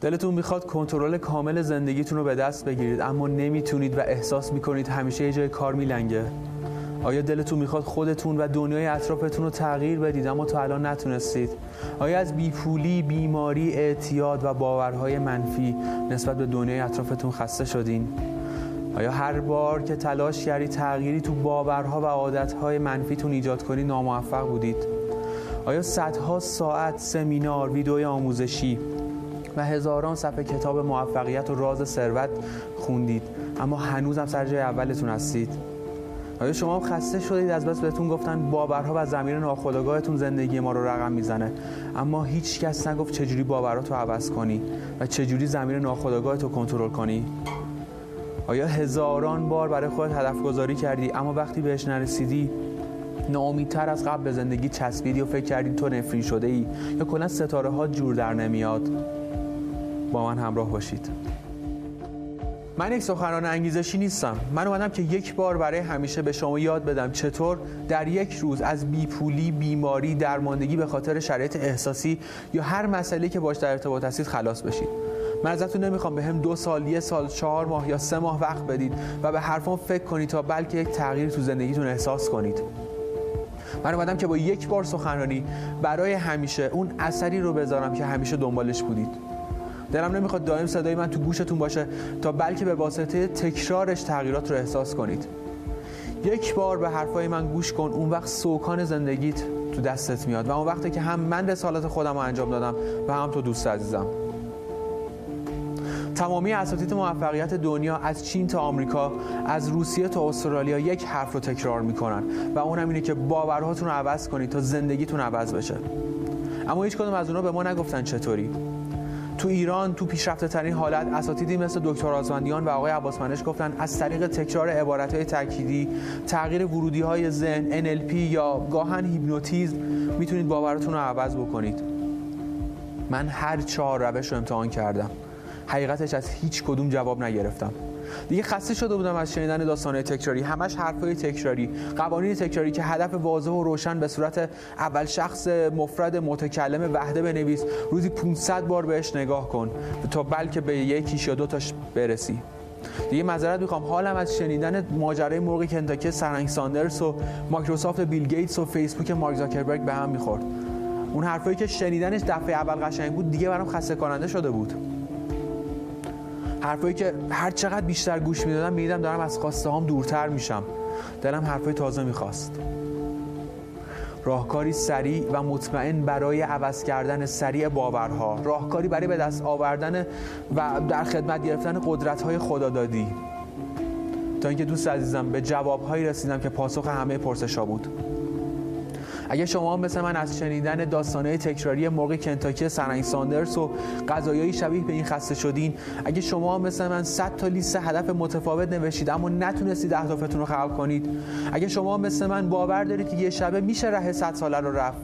دلتون می‌خواد کنترل کامل زندگیتون رو به دست بگیرید اما نمی‌تونید و احساس می‌کنید همیشه یه جای کار میلنگه آیا دلتون می‌خواد خودتون و دنیای اطرافتون رو تغییر بدید اما تا الان نتونستید آیا از بیپولی، بیماری، اعتیاد و باورهای منفی نسبت به دنیای اطرافتون خسته شدین؟ آیا هر بار که تلاش کردید تغییری تو باورها و عادتهای منفیتون ایجاد کنید ناموفق بودید؟ آیا صدها ساعت سمینار، ویدیوی آموزشی و هزاران صفحه کتاب موفقیت و راز ثروت خوندید. اما هنوز هم سر جای اولتون هستید؟ آیا شما خسته شدید از بس بهتون گفتن باورها و زمین ناخودآگاهتون زندگی ما رو رقم می‌زنه؟ اما هیچ کس نگفت چجوری باوراتو عوض کنی و چجوری زمین ناخودآگاهتو کنترل کنی؟ آیا هزاران بار برای خودت هدف گذاری کردی اما وقتی بهش نرسیدی ناامیدتر از قبل به زندگی چسبیدی و فکر کردی تو نفرین شده ای یا کلا ستاره ها جور در نمیاد؟ با من همراه باشید. من یک سخنران انگیزشی نیستم. من اومدم که یک بار برای همیشه به شما یاد بدم چطور در یک روز از بیپولی بیماری درماندگی به خاطر شرایط احساسی یا هر مسئله که باش در ارتباط هستید خلاص بشید. من ازتون نمی‌خوام به هم دو سال یه سال چهار ماه یا سه ماه وقت بدید و به حرفان فکر کنید تا بلکه یک تغییر تو زندگیتون احساس کنید. من اومدم که با یک بار سخنرانی برای همیشه اون اثری رو بذارم که همیشه دنبالش بودید. دلم نمی‌خواد دائم صدای من تو گوشتون باشه تا بلکه به واسطه تکرارش تغییرات رو احساس کنید. یک بار به حرفای من گوش کن اون وقت سوکان زندگیت تو دستت میاد و اون وقتی که هم من رسالت خودم رو انجام دادم و هم تو دوست عزیزم. تمامی اساتید موفقیت دنیا از چین تا آمریکا از روسیه تا استرالیا یک حرف رو تکرار می‌کنن و اونم اینه که باورهاتون رو عوض کنید تا زندگیتون عوض بشه. اما هیچ کدوم از اونها به ما نگفتن چطوری. تو ایران تو پیشرفته ترین حالت اساتیدی مثل دکتر آزمندیان و آقای عباس منش گفتن از طریق تکرار عبارت های تأکیدی تغییر ورودی های ذهن NLP یا گاهن هیپنوتیزم می‌تونید باورتون رو عوض بکنید. من هر چهار روش رو امتحان کردم. حقیقتش از هیچ کدوم جواب نگرفتم. دیگه خسته شده بودم از شنیدن داستانهای تکراری. همش حرفای تکراری. قوانین تکراری که هدف واضح و روشن به صورت اول شخص مفرد متکلم وحده بنویس. روزی 500 بار بهش نگاه کن. تا بلکه به یکیش یا دو تاش برسی. دیگه معذرت می‌خوام. حالم از شنیدن ماجرای مرغ کنتاکی سرهنگ ساندرز و مایکروسافت بیل گیتس و فیسبوک مارک زاکربرگ به هم می‌خورد. اون حرفایی که شنیدنش دفعه اول قشنگ بود دیگه برام خسته کننده شده بود. حرفایی که هر چقدر بیشتر گوش می‌دادم می‌دیدم دارم از خواسته هام دورتر میشم. دلم حرفای تازه می‌خواست. راهکاری سریع و مطمئن برای عوض کردن سریع باورها. راهکاری برای به دست آوردن و در خدمت گرفتن قدرت های خدادادی. تا اینکه دوست عزیزم به جوابهایی رسیدم که پاسخ همه پرسشا بود. اگه شما مثل من از شنیدن داستانهای تکراری مرغ کنتاکی سرنگ ساندرز و غذایایی شبیه به این خسته شدین اگه شما مثل من 100 تا لیست هدف متفاوت نوشتید اما نتونستید اهدافتون رو خلق کنید اگه شما مثل من باور دارید که یه شبه میشه ره 100 ساله رو رفت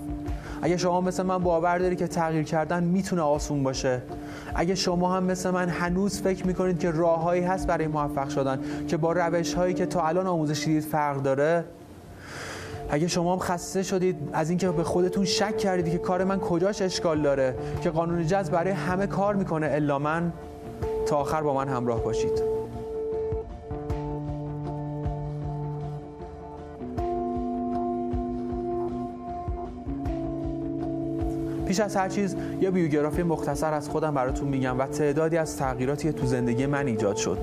اگه شما مثل من باور دارید که تغییر کردن می‌تونه آسون باشه اگه شما هم مثل من هنوز فکر می‌کنید که راههایی هست برای موفق شدن که با روش هایی که تا الان آموزش دیدید فرق داره اگه شما هم خسته شدید از اینکه به خودتون شک کردید که کار من کجاش اشکال داره که قانون جذب برای همه کار می‌کنه الا من تا آخر با من همراه باشید. پیش از هر چیز یه بیوگرافی مختصر از خودم براتون میگم و تعدادی از تغییراتی تو زندگی من ایجاد شد.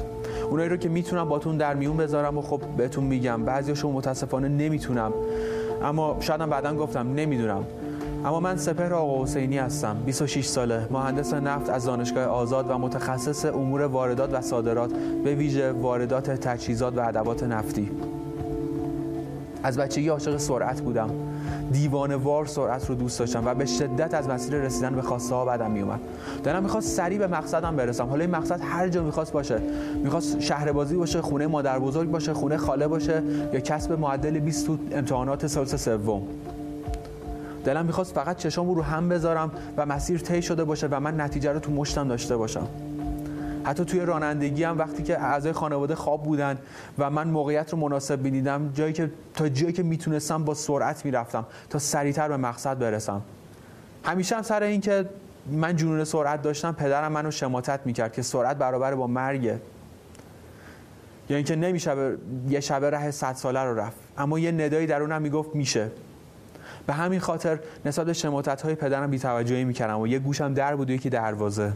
اونایی رو که می‌تونم باتون در میون بذارم و خب بهتون میگم. بعضیاشو متاسفانه نمی‌تونم. اما شاید بعدا گفتم نمی‌دونم. اما من سپهر آقا حسینی هستم. 26 ساله. مهندس نفت از دانشگاه آزاد و متخصص امور واردات و صادرات به ویژه واردات تجهیزات و ادوات نفتی. از بچگی عاشق سرعت بودم. دیوانه وار سرعت رو دوست داشتم و به شدت از مسیر رسیدن به خواسته ها بدم میومد. دلم می‌خواست سریع به مقصدم برسم. حالا این مقصد هر جا می‌خواست باشه. می‌خواست شهر بازی باشه خونه مادر بزرگ باشه خونه خاله باشه یا کسب معدل 20 تو امتحانات سال سوم. دلم می‌خواست فقط چشام رو هم بذارم و مسیر طی شده باشه و من نتیجه رو تو مشتم داشته باشم. حتی توی رانندگی هم وقتی که اعضای خانواده خواب بودن و من موقعیت رو مناسب می‌دیدم جایی که تا جایی که می‌تونستم با سرعت می‌رفتم تا سریعتر به مقصد برسم. همیشه هم سر این که من جنون سرعت داشتم پدرم منو شماتت می‌کرد که سرعت برابر با مرگه. یا اینکه نمیشه یه شبه ره صد ساله رو رفت. اما یه ندایی درونم می‌گفت میشه. به همین خاطر نسبت به شماتت های پدرم بیتوجهی می‌کردم و یه گوشم در بود و یکی دروازه.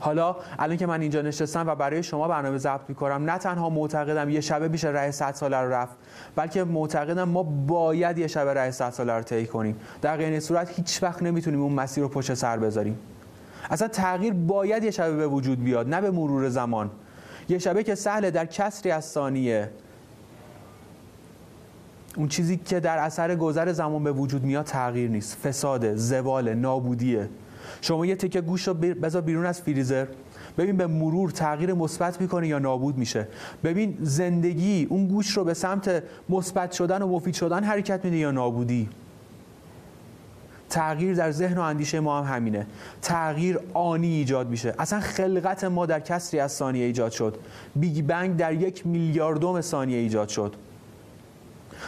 حالا الان که من اینجا نشستم و برای شما برنامه ضبط می‌کنم نه تنها معتقدم یه شبه بیش ره 100 ساله رو رفت بلکه معتقدم ما باید یه شبه ره 100 ساله رو طی کنیم. در غیر صورت هیچ وقت نمی‌تونیم اون مسیر رو پشت سر بذاریم. اصلا تغییر باید یه شبه به وجود بیاد نه به مرور زمان. یه شبه که سهله در کسری از ثانیه. اون چیزی که در اثر گذر زمان به وجود میاد تغییر نیست. فساد زوال نابودیه. شما یه تکه گوش رو بذار بیرون از فریزر. ببین به مرور تغییر مثبت می‌کنه یا نابود میشه. ببین زندگی اون گوش رو به سمت مثبت شدن و مفید شدن حرکت میده یا نابودی؟ تغییر در ذهن و اندیشه ما هم همینه. تغییر آنی ایجاد میشه. اصلا خلقت ما در کسری از ثانیه ایجاد شد. بیگ بنگ در یک میلیاردوم ثانیه ایجاد شد.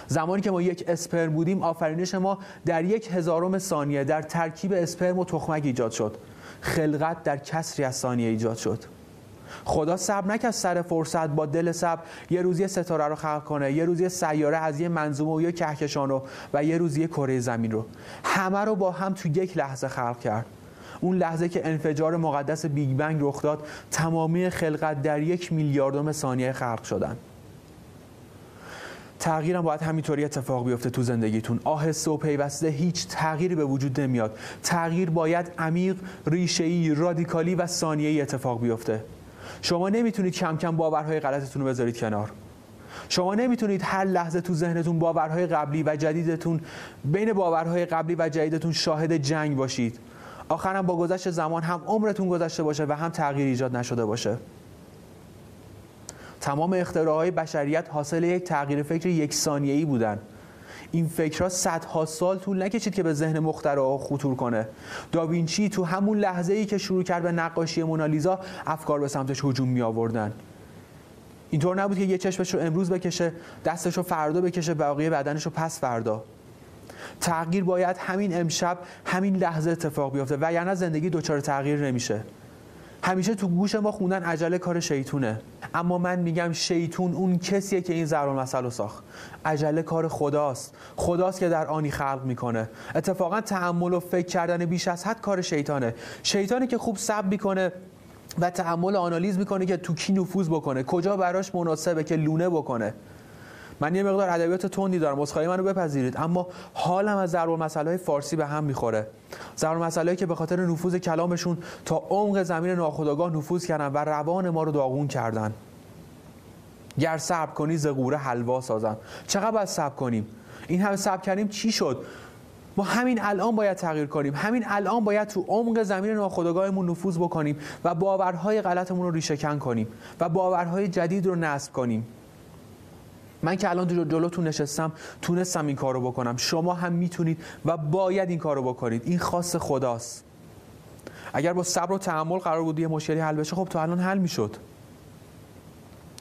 زمانی که ما یک اسپرم بودیم آفرینش ما در یک هزارم ثانیه در ترکیب اسپرم و تخمک ایجاد شد. خلقت در کسری از ثانیه ایجاد شد. خدا صبر نکرد سر فرصت با دل صبر یه روزی ستاره رو خلق کنه یه روزی سیاره از یه منظومه و یه کهکشان رو و یه روزی کره زمین رو. همه رو با هم تو یک لحظه خلق کرد. اون لحظه که انفجار مقدس بیگ بنگ رخ داد تمامی خلقت در یک میلیاردم ثانیه خلق شدن. تغییرم باید همینطوری اتفاق بیفته تو زندگیتون. آهسته و پیوسته هیچ تغییری به وجود نمیاد. تغییر باید عمیق ریشه‌ای رادیکالی و ثانیه‌ای اتفاق بیفته. شما نمی‌تونید کم کم باورهای غلطتون رو بذارید کنار. شما نمی‌تونید هر لحظه تو ذهنتون باورهای قبلی و جدیدتون بین باورهای قبلی و جدیدتون شاهد جنگ باشید. آخرم با گذشت زمان هم عمرتون گذشته باشه و هم تغییر ایجاد نشده باشه. تمام اختراعهای بشریت حاصل یک تغییر فکر یک ثانیه‌ای بودن. این فکرها صدها سال طول نکشید که به ذهن مخترعا خطور کنه. داوینچی تو همون لحظه ای که شروع کرد به نقاشی مونالیزا افکار به سمتش هجوم می آوردن اینطور نبود که یه چشمش رو امروز بکشه دستش رو فردا بکشه بقیه بدنش رو پس فردا. تغییر باید همین امشب همین لحظه اتفاق بیفته و یعنی زندگی دچار تغییر نمیشه. همیشه تو گوش ما خوندن عجله کار شیطونه. اما من میگم شیطون اون کسیه که این ضرب مسئله ساخت. عجله کار خداست. خداست که در آنی خلق می‌کنه. اتفاقا تحمل و فکر کردن بیش از حد کار شیطانه. شیطانی که خوب سب می‌کنه و تحمل آنالیز می‌کنه که تو کی نفوذ بکنه کجا براش مناسبه که لونه بکنه. من یه مقدار ادبیات تندی دارم. عذرخواهی منو بپذیرید. اما حالم از ضرب مسئله فارسی به هم می‌خوره. ضرب مسئله که به خاطر نفوذ کلامشون تا عمق زمین ناخودآگاه نفوذ کردن و روان ما رو داغون کردن. گر صبر کنی ز حلوا سازم چقدر باید صبر کنیم؟ این همه صبر کردیم چی شد؟ ما همین الان باید تغییر کنیم. همین الان باید تو عمق زمین ناخودآگاهمون نفوذ بکنیم و باورهای غلطمون رو ریشهکن کنیم و باورهای جدید رو نصب کنیم. من که الان جلوتون نشستم تونستم این کارو بکنم. شما هم می‌تونید و باید این کارو بکنید. این خاص خداست. اگر با صبر و تحمل قرار بود یه مشکلی حل بشه خب تا الان حل می‌شد.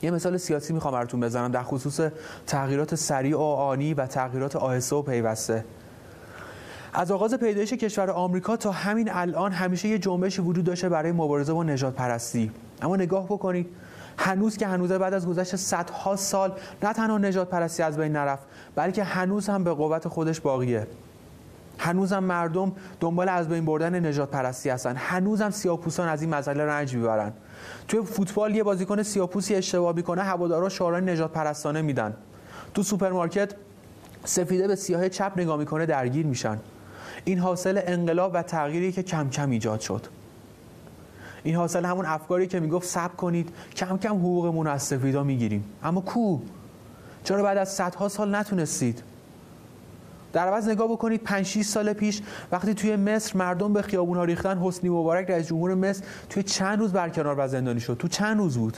یه مثال سیاسی می‌خوام براتون بزنم. در خصوص تغییرات سریع و آنی و تغییرات آهسته و پیوسته. از آغاز پیدایش کشور آمریکا تا همین الان همیشه یه جنبشی وجود داشته برای مبارزه با نجات پرستی اما نگاه بکنید هنوز که هنوزه بعد از گذشت صدها سال نه تنها نجات پرستی از بین نرفت بلکه هنوز هم به قوت خودش باقیه. هنوز هم مردم دنبال از بین بردن نجات پرستی هستن. هنوز هم سیاپوسان از این مسئله رنج می‌برن. توی فوتبال یه بازیکن سیاپوستی اشتباه می‌کنه هوادارا شعارهای نژادپرستانه میدن. تو سوپرمارکت سفیده به سیاه چپ نگاه می‌کنه درگیر میشن. این حاصل انقلاب و تغییری که کم کم ایجاد شد. این حاصل همون افکاری که می‌گفت صبر کنید. کم کم حقوقمون از سفیدا می‌گیریم. اما کو؟ چرا بعد از صدها سال نتونستید؟ در عوض نگاه بکنید 5 6 سال پیش وقتی توی مصر مردم به خیابون‌ها ریختن حسنی مبارک رئیس جمهور مصر توی چند روز برکنار و زندانی شد. تو چند روز بود؟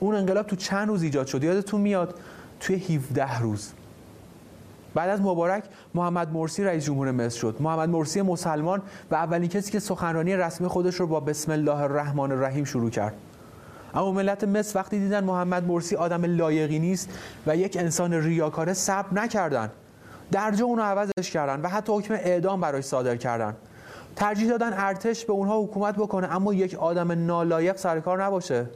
اون انقلاب تو چند روز ایجاد شد؟ یادتون میاد؟ توی 17 روز. بعد از مبارک محمد مرسی رئیس جمهور مصر شد. محمد مرسی مسلمان و اولین کسی که سخنرانی رسمی خودش رو با بسم الله الرحمن الرحیم شروع کرد. اما ملت مصر وقتی دیدن محمد مرسی آدم لایقی نیست و یک انسان ریاکاره صبر نکردن. درجا اونو عوضش کردن و حتی حکم اعدام برای صادر کردن. ترجیح دادن ارتش به اونها حکومت بکنه اما یک آدم نالایق سرکار نباشه.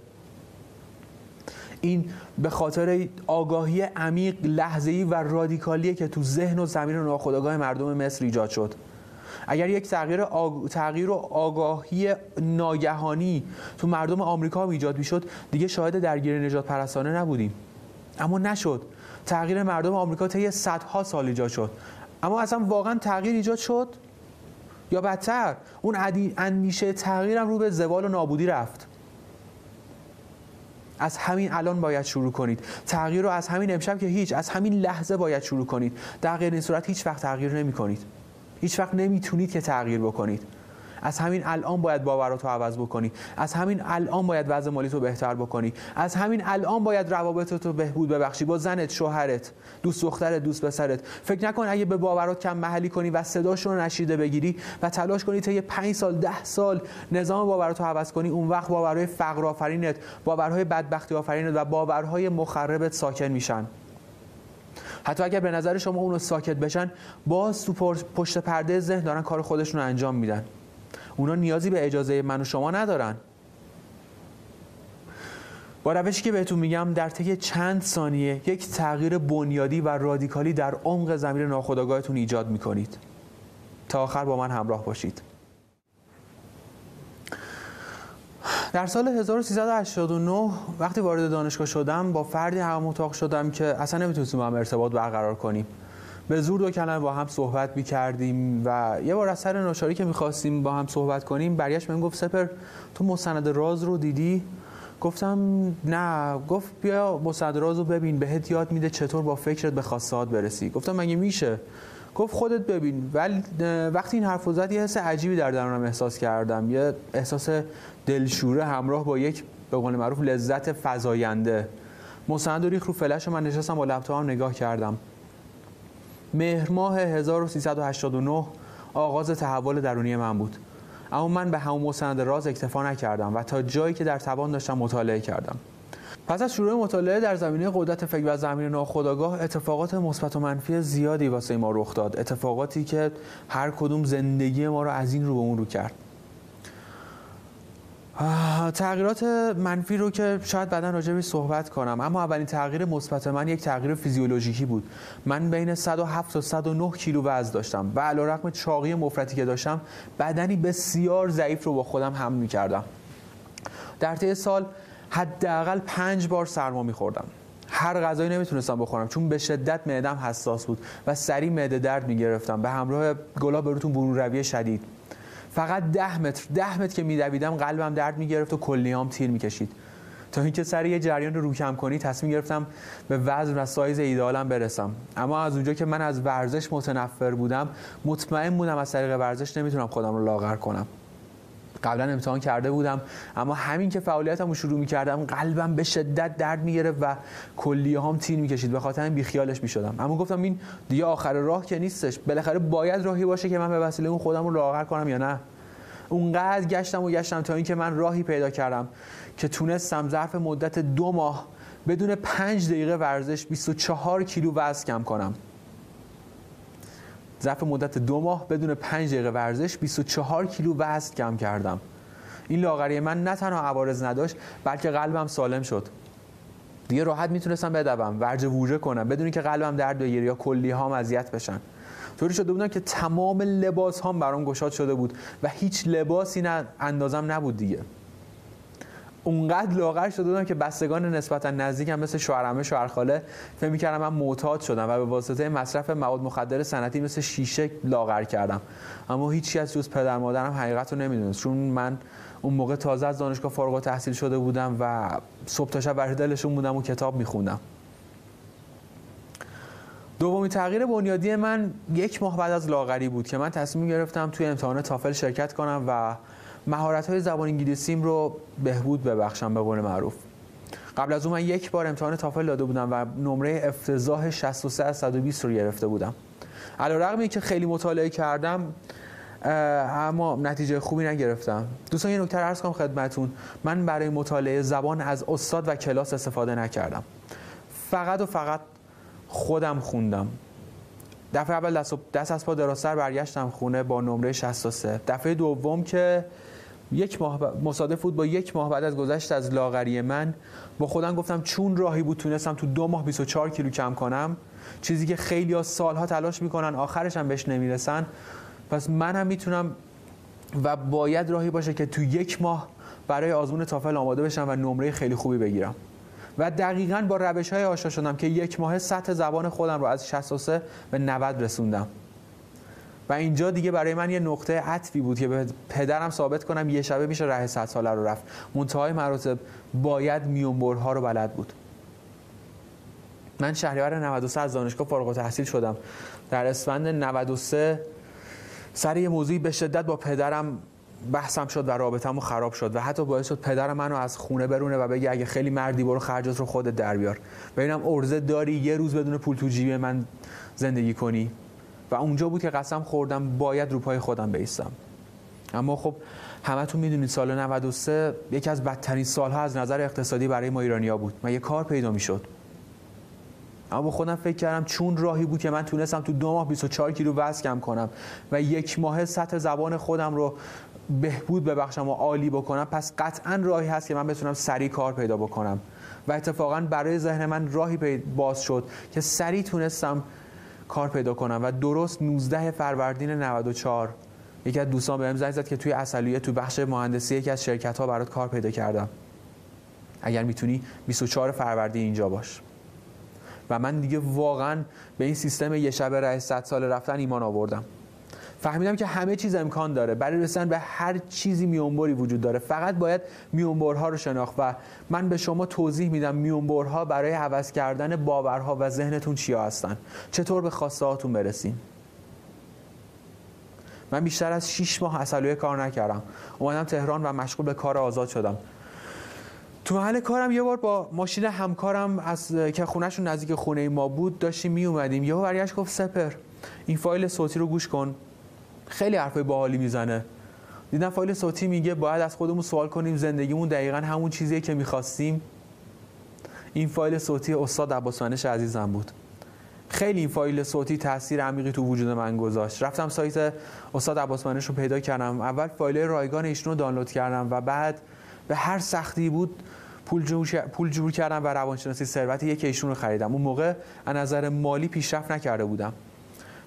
این به خاطر آگاهی عمیق لحظه‌ای و رادیکالیه که تو ذهن و زمین ناخودآگاه مردم مصر ایجاد شد. اگر یک تغییر, آگ... تغییر و آگاهی ناگهانی تو مردم آمریکا ایجاد می‌شد دیگه شاهد درگیری نجات پرستانه نبودیم. اما نشد. تغییر مردم آمریکا طی صدها سال ایجاد شد. اما اصلا واقعا تغییر ایجاد شد؟ یا بدتر اون اندیشه تغییرم رو به زوال و نابودی رفت. از همین الان باید شروع کنید. تغییر رو از همین امشب که هیچ از همین لحظه باید شروع کنید. در غیر این صورت هیچ وقت تغییر نمی کنید هیچ وقت نمی‌تونید که تغییر بکنید. از همین الان باید باورات رو عوض بکنی. از همین الان باید وضع مالی تو بهتر بکنی. از همین الان باید روابط رو بهبود ببخشی. با زنت شوهرت دوست دخترت دوست پسرت. فکر نکن اگه به باورات کم محلی کنی و صداشون رو نشیده بگیری و تلاش کنی تا یه 5 سال ده سال نظام باورات رو عوض کنی اون وقت باورهای فقر آفرینت باورهای بدبختی آفرینت و باورهای مخربت ساکن میشن. حتی اگر به نظر شما اونو ساکت بشن باز تو پشت پرده ذهن دارن کار خودشون رو انجام میدن. اونا نیازی به اجازه من و شما ندارن. با روشی که بهتون میگم در طی چند ثانیه یک تغییر بنیادی و رادیکالی در عمق زمین ناخودآگاهتون ایجاد می‌کنید. تا آخر با من همراه باشید. در سال 1389 وقتی وارد دانشگاه شدم با فردی هم اتاق شدم که اصلا نمی‌تونستیم با هم ارتباط برقرار کنیم. به زور دو کلمه با هم صحبت می کردیم و یه بار از سر ناشاری که می‌خواستیم با هم صحبت کنیم برگشت بهم گفت سپر تو مستند راز رو دیدی؟ گفتم نه. گفت بیا مستند راز رو ببین بهت یاد میده چطور با فکرت به خواستهات برسی. گفتم مگه میشه؟ گفت خودت ببین. ولی وقتی این حرف زد یه حس عجیبی در درونم احساس کردم یه احساس دلشوره همراه با یک به قول معروف لذت فزاینده. مستند ریخ رو فلش من نشستم با لپتاپم نگاه کردم. مهر ماه 1389 آغاز تحول درونی من بود. اما من به همون مستند راز اکتفا نکردم و تا جایی که در توان داشتم مطالعه کردم. پس از شروع مطالعه در زمینه قدرت فکر و زمین ناخودآگاه اتفاقات مثبت و منفی زیادی واسه ما رخ داد. اتفاقاتی که هر کدوم زندگی ما رو از این رو به اون رو کرد. تغییرات منفی رو که شاید بعدا راجع صحبت کنم. اما اولین تغییر مثبت من یک تغییر فیزیولوژیکی بود. من بین 107 تا 109 کیلو وزن داشتم و علیرغم چاقی مفرطی که داشتم بدنی بسیار ضعیف رو با خودم هم می کردم در طی سال حداقل پنج بار سرما میخوردم. هر غذایی نمی‌تونستم بخورم چون به شدت معدم حساس بود و سریع معده درد می‌گرفتم. به همراه گلاب بروتون برون روی شدید. فقط ده متر ده متر که میدویدم قلبم درد می‌گرفت و کلیام تیر می‌کشید. تا اینکه سر یه جریان رو روکم کنی تصمیم گرفتم به وزن و سایز ایدالم برسم. اما از اونجا که من از ورزش متنفر بودم مطمئن بودم از طریق ورزش نمی‌تونم خودم رو لاغر کنم. قبلا امتحان کرده بودم. اما همین که فعالیتم رو شروع می‌کردم قلبم به شدت درد می‌گرفت و کلیه هم تیر می‌کشید. به خاطر این بیخیالش می‌شدم. اما گفتم این دیگه آخر راه که نیستش. بالاخره باید راهی باشه که من به وسیله اون خودم رو لاغر کنم یا نه. اونقدر گشتم و گشتم تا اینکه من راهی پیدا کردم که تونستم ظرف مدت دو ماه بدون پنج دقیقه ورزش 24 کیلو وزن کم کنم. ظرف مدت دو ماه بدون پنج دقیقه ورزش 24 کیلو وزن کم کردم. این لاغری من نه تنها عوارض نداشت بلکه قلبم سالم شد. دیگه راحت می‌تونستم بدوم ورج ووژه کنم بدون که قلبم درد بگیره یا کلی ها اذیت بشن. طوری شده بودم که تمام لباس هم برام گشاد شده بود و هیچ لباسی نه اندازم نبود دیگه. اونقدر لاغر شده بودم که بستگان نسبتا نزدیکم مثل شوهرمه شوهرخاله فکر می‌کردم من معتاد شدم و به واسطه مصرف مواد مخدر سنتی مثل شیشه لاغر کردم. اما هیچی از جز پدر مادرم حقیقت رو نمی‌دونست. چون من اون موقع تازه از دانشگاه فارغ تحصیل شده بودم و صبح تا شب دلشون بودم و کتاب میخوندم. دومین تغییر بنیادی من یک ماه بعد از لاغری بود که من تصمیم گرفتم توی امتحان تافل شرکت کنم و مهارت های زبان انگلیسیم رو بهبود ببخشم به قول معروف. قبل از اون من یک بار امتحان تافل داده بودم و نمره افتضاح 63 از 120 رو گرفته بودم. علیرغم که خیلی مطالعه کردم اما نتیجه خوبی نگرفتم. دوستان یه نکته عرض کنم خدمتون. من برای مطالعه زبان از استاد و کلاس استفاده نکردم. فقط و فقط خودم خوندم. دفعه اول دست, دست از پا دراستر برگشتم خونه با نمره 63 دفعه دوم که یک ماه مصادف بود با یک ماه بعد از گذشت از لاغری من. با خودم گفتم چون راهی بود تونستم تو دو ماه 24 کیلو کم کنم چیزی که خیلی ها سالها تلاش می‌کنن آخرش هم بهش نمی‌رسن. پس من هم می‌تونم و باید راهی باشه که تو یک ماه برای آزمون تافل آماده بشم و نمره خیلی خوبی بگیرم. و دقیقا با روش های آشنا شدم که یک ماه سطح زبان خودم رو از 63 به 90 رسوندم. و اینجا دیگه برای من یه نقطه عطفی بود که به پدرم ثابت کنم یه شبه میشه ره 100 ساله رو رفت. منتهای مراتب باید میونبرها رو بلد بود. من شهریور 93 از دانشگاه فارغ التحصیل شدم. در اسفند 93 سر یه موضوعی به شدت با پدرم بحثم شد و رابطمو خراب شد و حتی باعث شد پدر منو از خونه برونه و بگه اگه خیلی مردی برو خرجات رو خودت در بیار ببینم ارزه داری یه روز بدون پول تو جیب من زندگی کنی. و اونجا بود که قسم خوردم باید رو پای خودم بیستم. اما خب همتون می‌دونید سال 93 یکی از بدترین سالها از نظر اقتصادی برای ما ایرانیا بود من یه کار پیدا می‌شد. اما با خودم فکر کردم چون راهی بود که من تونستم تو دو ماه 24 کیلو وزن کم کنم و یک ماه سطح زبان خودم رو بهبود ببخشم و عالی بکنم پس قطعا راهی هست که من بتونم سریع کار پیدا بکنم. و اتفاقا برای ذهن من راهی باز شد که سریع تونستم کار پیدا کنم. و درست 19 فروردین 94 یکی از دوستان بهم زنگ زد که توی اصلیه تو بخش مهندسی یکی از شرکت ها برات کار پیدا کردم. اگر می‌تونی 24 فروردین اینجا باش. و من دیگه واقعا به این سیستم یه شب رئیس 100 سال رفتن ایمان آوردم. فهمیدم که همه چیز امکان داره. برای رسیدن به هر چیزی میونبری وجود داره. فقط باید میونبرها رو شناخت و من به شما توضیح میدم میونبرها برای عوض کردن باورها و ذهنتون چیا هستن. چطور به خواسته هاتون برسین من بیشتر از 6 ماه اصلویه کار نکردم. اومدم تهران و مشغول به کار آزاد شدم. تو محل کارم یه بار با ماشین همکارم از که خونهشون نزدیک خونه ما بود داشتیم می اومدیم یهو برگشت گفت سپر این فایل صوتی رو گوش کن. خیلی حرفای باحالی می‌زنه. دیدم فایل صوتی میگه باید از خودمون سوال کنیم زندگیمون دقیقا همون چیزیه که می‌خواستیم. این فایل صوتی استاد عباسانش عزیزم بود. خیلی این فایل صوتی تاثیر عمیقی تو وجود من گذاشت. رفتم سایت استاد عباسمانش رو پیدا کردم. اول فایل رایگان ایشون رو دانلود کردم و بعد به هر سختی بود پول جور, پول جور کردم و روانشناسی ثروت یک ایشون رو خریدم. اون موقع از نظر مالی پیشرفت نکرده بودم.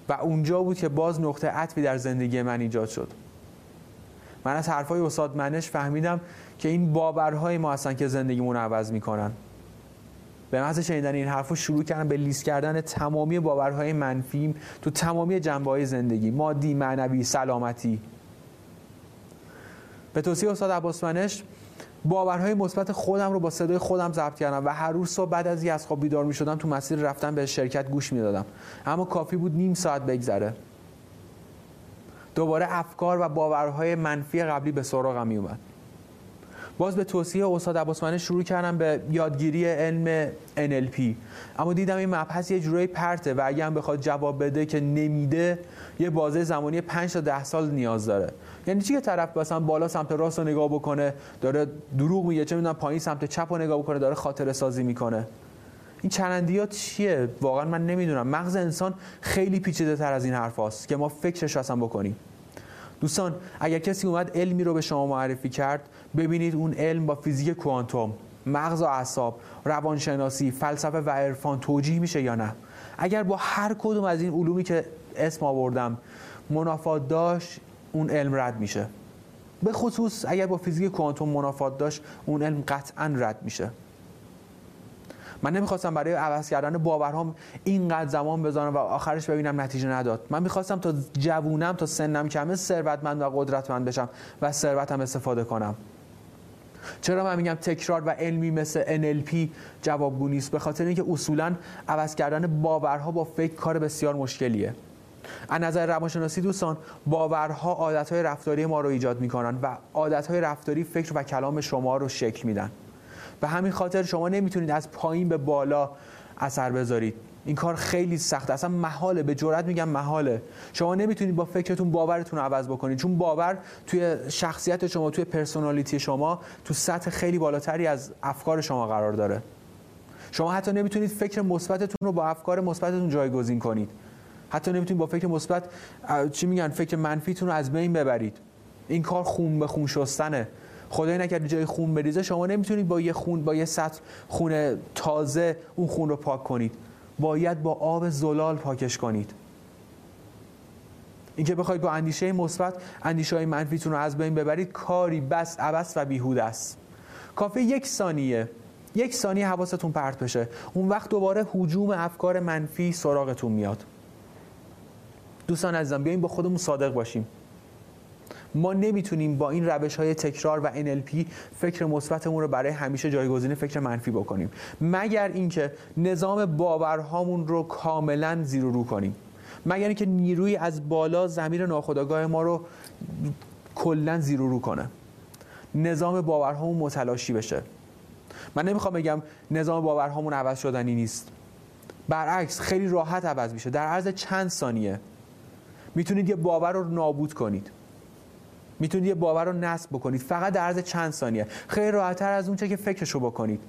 و اونجا بود که باز نقطه عطفی در زندگی من ایجاد شد. من از حرفای استاد منش فهمیدم که این باورهای ما هستن که زندگیمون رو عوض می‌کنن. به محض شنیدن این حرفو شروع کردم به لیست کردن تمامی باورهای منفیم تو تمامی جنبه های زندگی مادی معنوی سلامتی. به توصیه استاد عباس منش باورهای مثبت خودم رو با صدای خودم ضبط کردم و هر روز صبح بعد از از خواب بیدار می شدم تو مسیر رفتن به شرکت گوش می‌دادم. اما کافی بود نیم ساعت بگذره. دوباره افکار و باورهای منفی قبلی به سراغم می اومد باز به توصیه استاد عباسمنه شروع کردم به یادگیری علم NLP اما دیدم این مبحث یه جورایی پرته و اگه هم بخواد جواب بده که نمیده یه بازه زمانی 5 تا 10 سال نیاز داره. یعنی چی که طرف مثلا بالا سمت راست رو نگاه بکنه داره دروغ میگه چه می‌دونم پایین سمت چپ رو نگاه بکنه داره خاطره سازی می‌کنه. این چرندیات چیه؟ واقعا من نمی‌دونم. مغز انسان خیلی پیچیده تر از این حرف که ما فکرش اصلا بکنیم. دوستان اگر کسی اومد علمی رو به شما معرفی کرد ببینید اون علم با فیزیک کوانتوم مغز و اعصاب روانشناسی فلسفه و عرفان توجیه میشه یا نه؟ اگر با هر کدوم از این علومی که اسم آوردم منافات داشت اون علم رد میشه. به خصوص اگر با فیزیک کوانتوم منافات داشت اون علم قطعا رد میشه. من نمی‌خواستم برای عوض کردن باورهام اینقدر زمان بذارم و آخرش ببینم نتیجه نداد. من می‌خواستم تا جوونم تا سنم کمه ثروتمند و قدرتمند بشم و ثروتم استفاده کنم. چرا من میگم تکرار و علمی مثل NLP جوابگو نیست؟ به خاطر اینکه اصولا عوض کردن باورها با فکر کار بسیار مشکلیه. از نظر روانشناسی دوستان باورها عادتهای رفتاری ما رو ایجاد می‌کنن و عادتهای رفتاری فکر و کلام شما رو شکل میدن. به همین خاطر شما نمی‌تونید از پایین به بالا اثر بذارید. این کار خیلی سخته. اصلا محاله. به جرات میگم محاله. شما نمی‌تونید با فکرتون باورتون رو عوض بکنید. چون باور توی شخصیت شما توی پرسونالیتی شما تو سطح خیلی بالاتری از افکار شما قرار داره. شما حتی نمی‌تونید فکر مثبتتون رو با افکار مثبتتون جایگزین کنید. حتی نمی‌تونید با فکر مثبت چی میگن فکر منفیتون رو از بین ببرید. این کار خون به خون شستنه. خدای نکرد جای خون بریزه شما نمی‌تونید با یه خون با یه سطح خون تازه اون خون رو پاک کنید. باید با آب زلال پاکش کنید. اینکه بخواید با اندیشه مثبت اندیشه های منفیتون رو از بین ببرید کاری بس عبس و بیهود است. کافی یک ثانیه. یک ثانیه حواستون پرت بشه. اون وقت دوباره حجوم افکار منفی سراغتون میاد. دوستان عزیزم بیاین با خودمون صادق باشیم. ما نمی‌تونیم با این روش های تکرار و NLP فکر مثبتمون رو برای همیشه جایگزین فکر منفی بکنیم. مگر اینکه نظام باورهامون رو کاملا زیر رو کنیم. مگر اینکه نیروی از بالا زمیر ناخودآگاه ما رو کلا زیر رو کنه. نظام باورهامون متلاشی بشه. من نمی‌خوام بگم نظام باورهامون عوض شدنی نیست. برعکس خیلی راحت عوض میشه. در عرض چند ثانیه. می‌تونید یه باور رو نابود کنید. می‌تونید یه باور رو نصب بکنید. فقط در عرض چند ثانیه. خیلی راحتتر از اونچه که فکرش رو بکنید.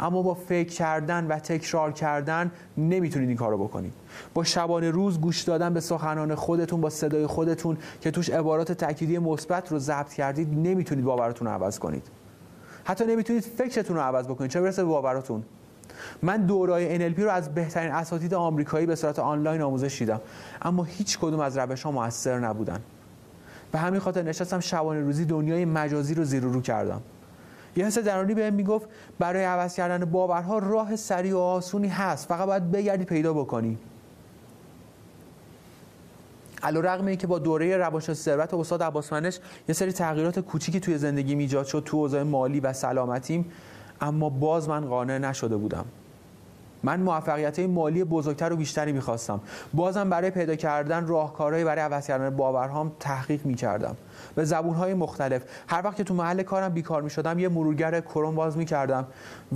اما با فکر کردن و تکرار کردن نمی‌تونید این کار رو بکنید. با شبانه روز گوش دادن به سخنان خودتون با صدای خودتون که توش عبارات تأکیدی مثبت رو ضبط کردید نمی‌تونید باورتون رو عوض کنید. حتی نمی‌تونید فکرتون رو عوض بکنید. چه برسه به باوراتون من دورای NLP رو از بهترین اساتید آمریکایی به صورت آنلاین آموزش دیدم. اما هیچ کدوم از روش ها موثر نبودن. به همین خاطر نشستم شبانه روزی دنیای مجازی رو زیر و رو کردم. یه حس درونی بهم می‌گفت برای عوض کردن باورها راه سریع و آسونی هست. فقط باید بگردی پیدا بکنی. علا رقم که با دوره روانشناسی ثروت استاد عباس منش یه سری تغییرات کوچیکی توی زندگی ایجاد شد تو اوضاع مالی و سلامتیم اما باز من قانع نشده بودم. من موفقیت مالی بزرگتر و بیشتری می‌خواستم. بازم برای پیدا کردن راهکارهایی برای عوض کردن باورهام تحقیق می‌کردم. به زبونهای مختلف. هر وقت که تو محل کارم بیکار می‌شدم یه مرورگر کروم باز می‌کردم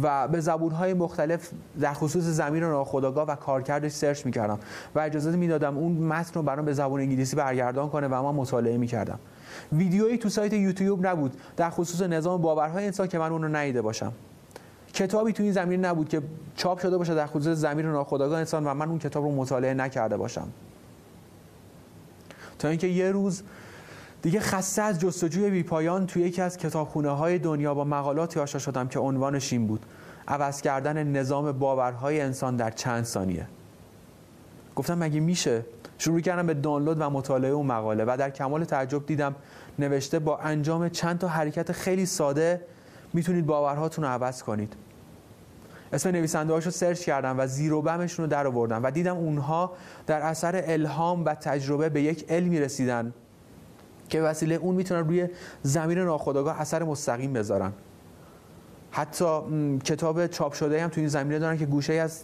و به زبونهای مختلف در خصوص زمین ناخودآگاه و کارکردش سرچ می‌کردم و اجازه می‌دادم اون متن رو برام به زبون انگلیسی برگردان کنه و من مطالعه می‌کردم. ویدیویی تو سایت یوتیوب نبود. در خصوص نظام باورهای انسان که من اون رو باشم. کتابی تو این زمین نبود که چاپ شده باشه در خصوص زمین ناخودآگاه انسان و من اون کتاب رو مطالعه نکرده باشم. تا اینکه یه روز دیگه خسته از جستجوی بیپایان توی یکی از کتابخونه های دنیا با مقالاتی آشنا شدم که عنوانش این بود. عوض کردن نظام باورهای انسان در چند ثانیه. گفتم مگه میشه؟ شروع کردم به دانلود و مطالعه اون مقاله و در کمال تعجب دیدم نوشته با انجام چند تا حرکت خیلی ساده می‌تونید باورهاتون رو عوض کنید. اسم نویسنده رو سرچ کردم و زیر و بمشون رو در آوردم و دیدم اونها در اثر الهام و تجربه به یک علمی رسیدن که وسیله اون می‌تونن روی زمین ناخودآگاه اثر مستقیم بذارن. حتی کتاب چاپ شده هم تو این زمینه دارن که گوشه از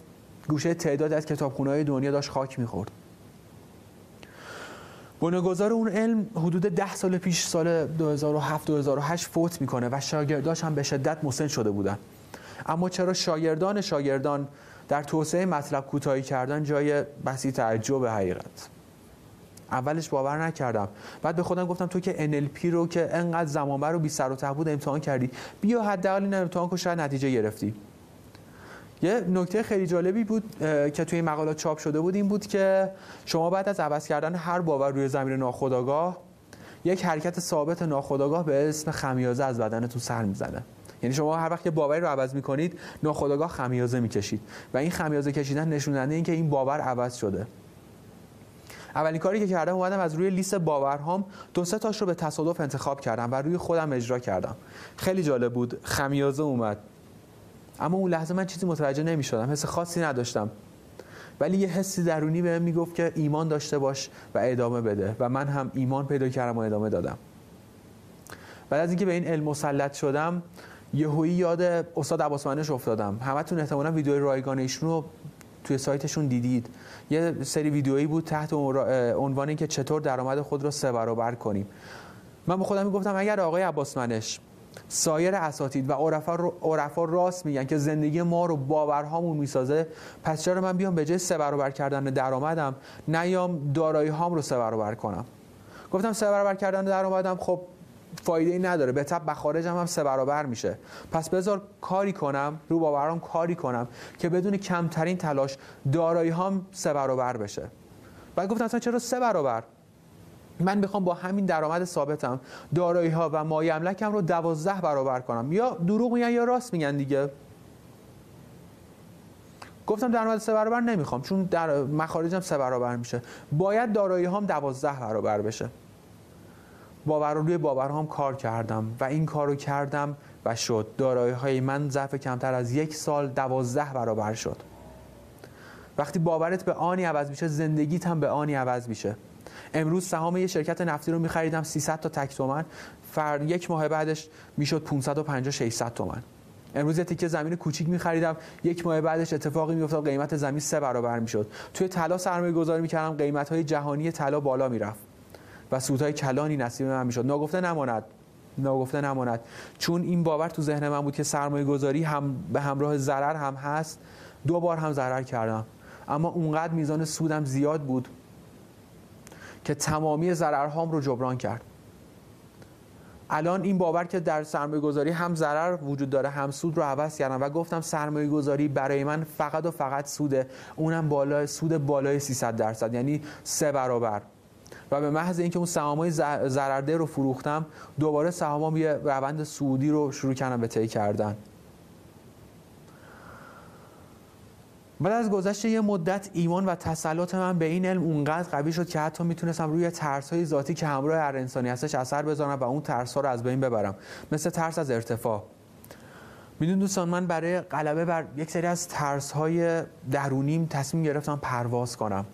گوشه تعداد از کتابخونه‌های دنیا داشت خاک می‌خورد. بنیانگذار اون علم حدود ده سال پیش سال 2007 2008 فوت می‌کنه و شاگرداش هم به شدت مسن شده بودن. اما چرا شاگردان شاگردان در توسعه مطلب کوتاهی کردن جای بسی تعجب حقیقت؟ اولش باور نکردم. بعد به خودم گفتم تو که NLP رو که انقدر زمان رو بی سر و ته بود امتحان کردی. بیا حداقل این امتحان کن شاید نتیجه گرفتی. یه نکته خیلی جالبی بود که توی مقالات چاپ شده بود این بود که شما بعد از عوض کردن هر باور روی زمین ناخودآگاه یک حرکت ثابت ناخودآگاه به اسم خمیازه از بدنتون سر می‌زنه. یعنی شما هر وقت که باوری رو عوض می‌کنید ناخودآگاه خمیازه می‌کشید. و این خمیازه کشیدن نشوننده این که این باور عوض شده. اولین کاری که کردم اومدم از روی لیست باورهام دو سه تاش رو به تصادف انتخاب کردم و روی خودم اجرا کردم. خیلی جالب بود خمیازه اومد. اما اون لحظه من چیزی متوجه نمی شدم حس خاصی نداشتم. ولی یه حسی درونی بهم می‌گفت که ایمان داشته باش و ادامه بده و من هم ایمان پیدا کردم و ادامه دادم. بعد از اینکه به این علم مسلط شدم یهویی یاد استاد عباس منش افتادم. همتون احتمالاً ویدیوی رایگان ایشون رو توی سایتشون دیدید. یه سری ویدیویی بود تحت عنوان که چطور درآمد خود رو سه برابر کنیم. من به خودم می‌گفتم اگر آقای عباس منش سایر اساتید و عرفا راست میگن که زندگی ما رو باورهامون می‌سازه. پس چرا من بیام به جای سه برابر کردن درآمدم نیام دارایی هام رو سه برابر کنم؟ گفتم سه برابر کردن درآمدم خب فایده ای نداره. به تب بخارجم هم سه برابر میشه. پس بذار کاری کنم رو باورام کاری کنم که بدون کمترین تلاش دارایی هام سه برابر بشه. بعد گفتم اصلا چرا سه برابر؟ من می‌خوام با همین درآمد ثابتم دارایی ها و مایملکم رو دوازده برابر کنم. یا دروغ میگن یا راست میگن دیگه. گفتم درآمد سه برابر نمی‌خوام چون در مخارجم سه برابر میشه. باید دارایی هام دوازده برابر بشه. باور روی باورهام کار کردم و این کارو کردم و شد. دارایی های من ضعف کمتر از یک سال دوازده برابر شد. وقتی باورت به آنی عوض میشه زندگیت هم به آنی عوض میشه. امروز سهام یه شرکت نفتی رو میخریدم 300 تا تک تومن. فر یک ماه بعدش می‌شد 550 600 تومن. امروز یه تیکه زمین کوچیک میخریدم. یک ماه بعدش اتفاقی میافتاد قیمت زمین سه برابر می‌شد. توی طلا سرمایه گذاری می‌کردم قیمت های جهانی طلا بالا می‌رفت و سودهای کلانی نصیب من می‌شد. ناگفته نماند. ناگفته نماند. چون این باور تو ذهن من بود که سرمایه گذاری هم به همراه ضرر هم هست دو بار هم ضرر کردم. اما اونقدر میزان سودم زیاد بود که تمامی ضررهام رو جبران کرد. الان این باور که در سرمایه گذاری هم ضرر وجود داره هم سود رو عوض کردم و گفتم سرمایه گذاری برای من فقط و فقط سوده. اونم بالا سود بالای 300 درصد یعنی سه برابر. و به محض اینکه اون سهامای ضررده رو فروختم دوباره سهامام یه روند سعودی رو شروع کردم به طی کردن. بعد از گذشت یه مدت ایمان و تسلط من به این علم اونقدر قوی شد که حتی می‌تونستم روی ترس های ذاتی که همراه هر انسانی هستش اثر بذارم و اون ترس ها رو از بین ببرم. مثل ترس از ارتفاع. میدون دوستان من برای غلبه بر یک سری از ترس های درونیم تصمیم گرفتم پرواز کنم.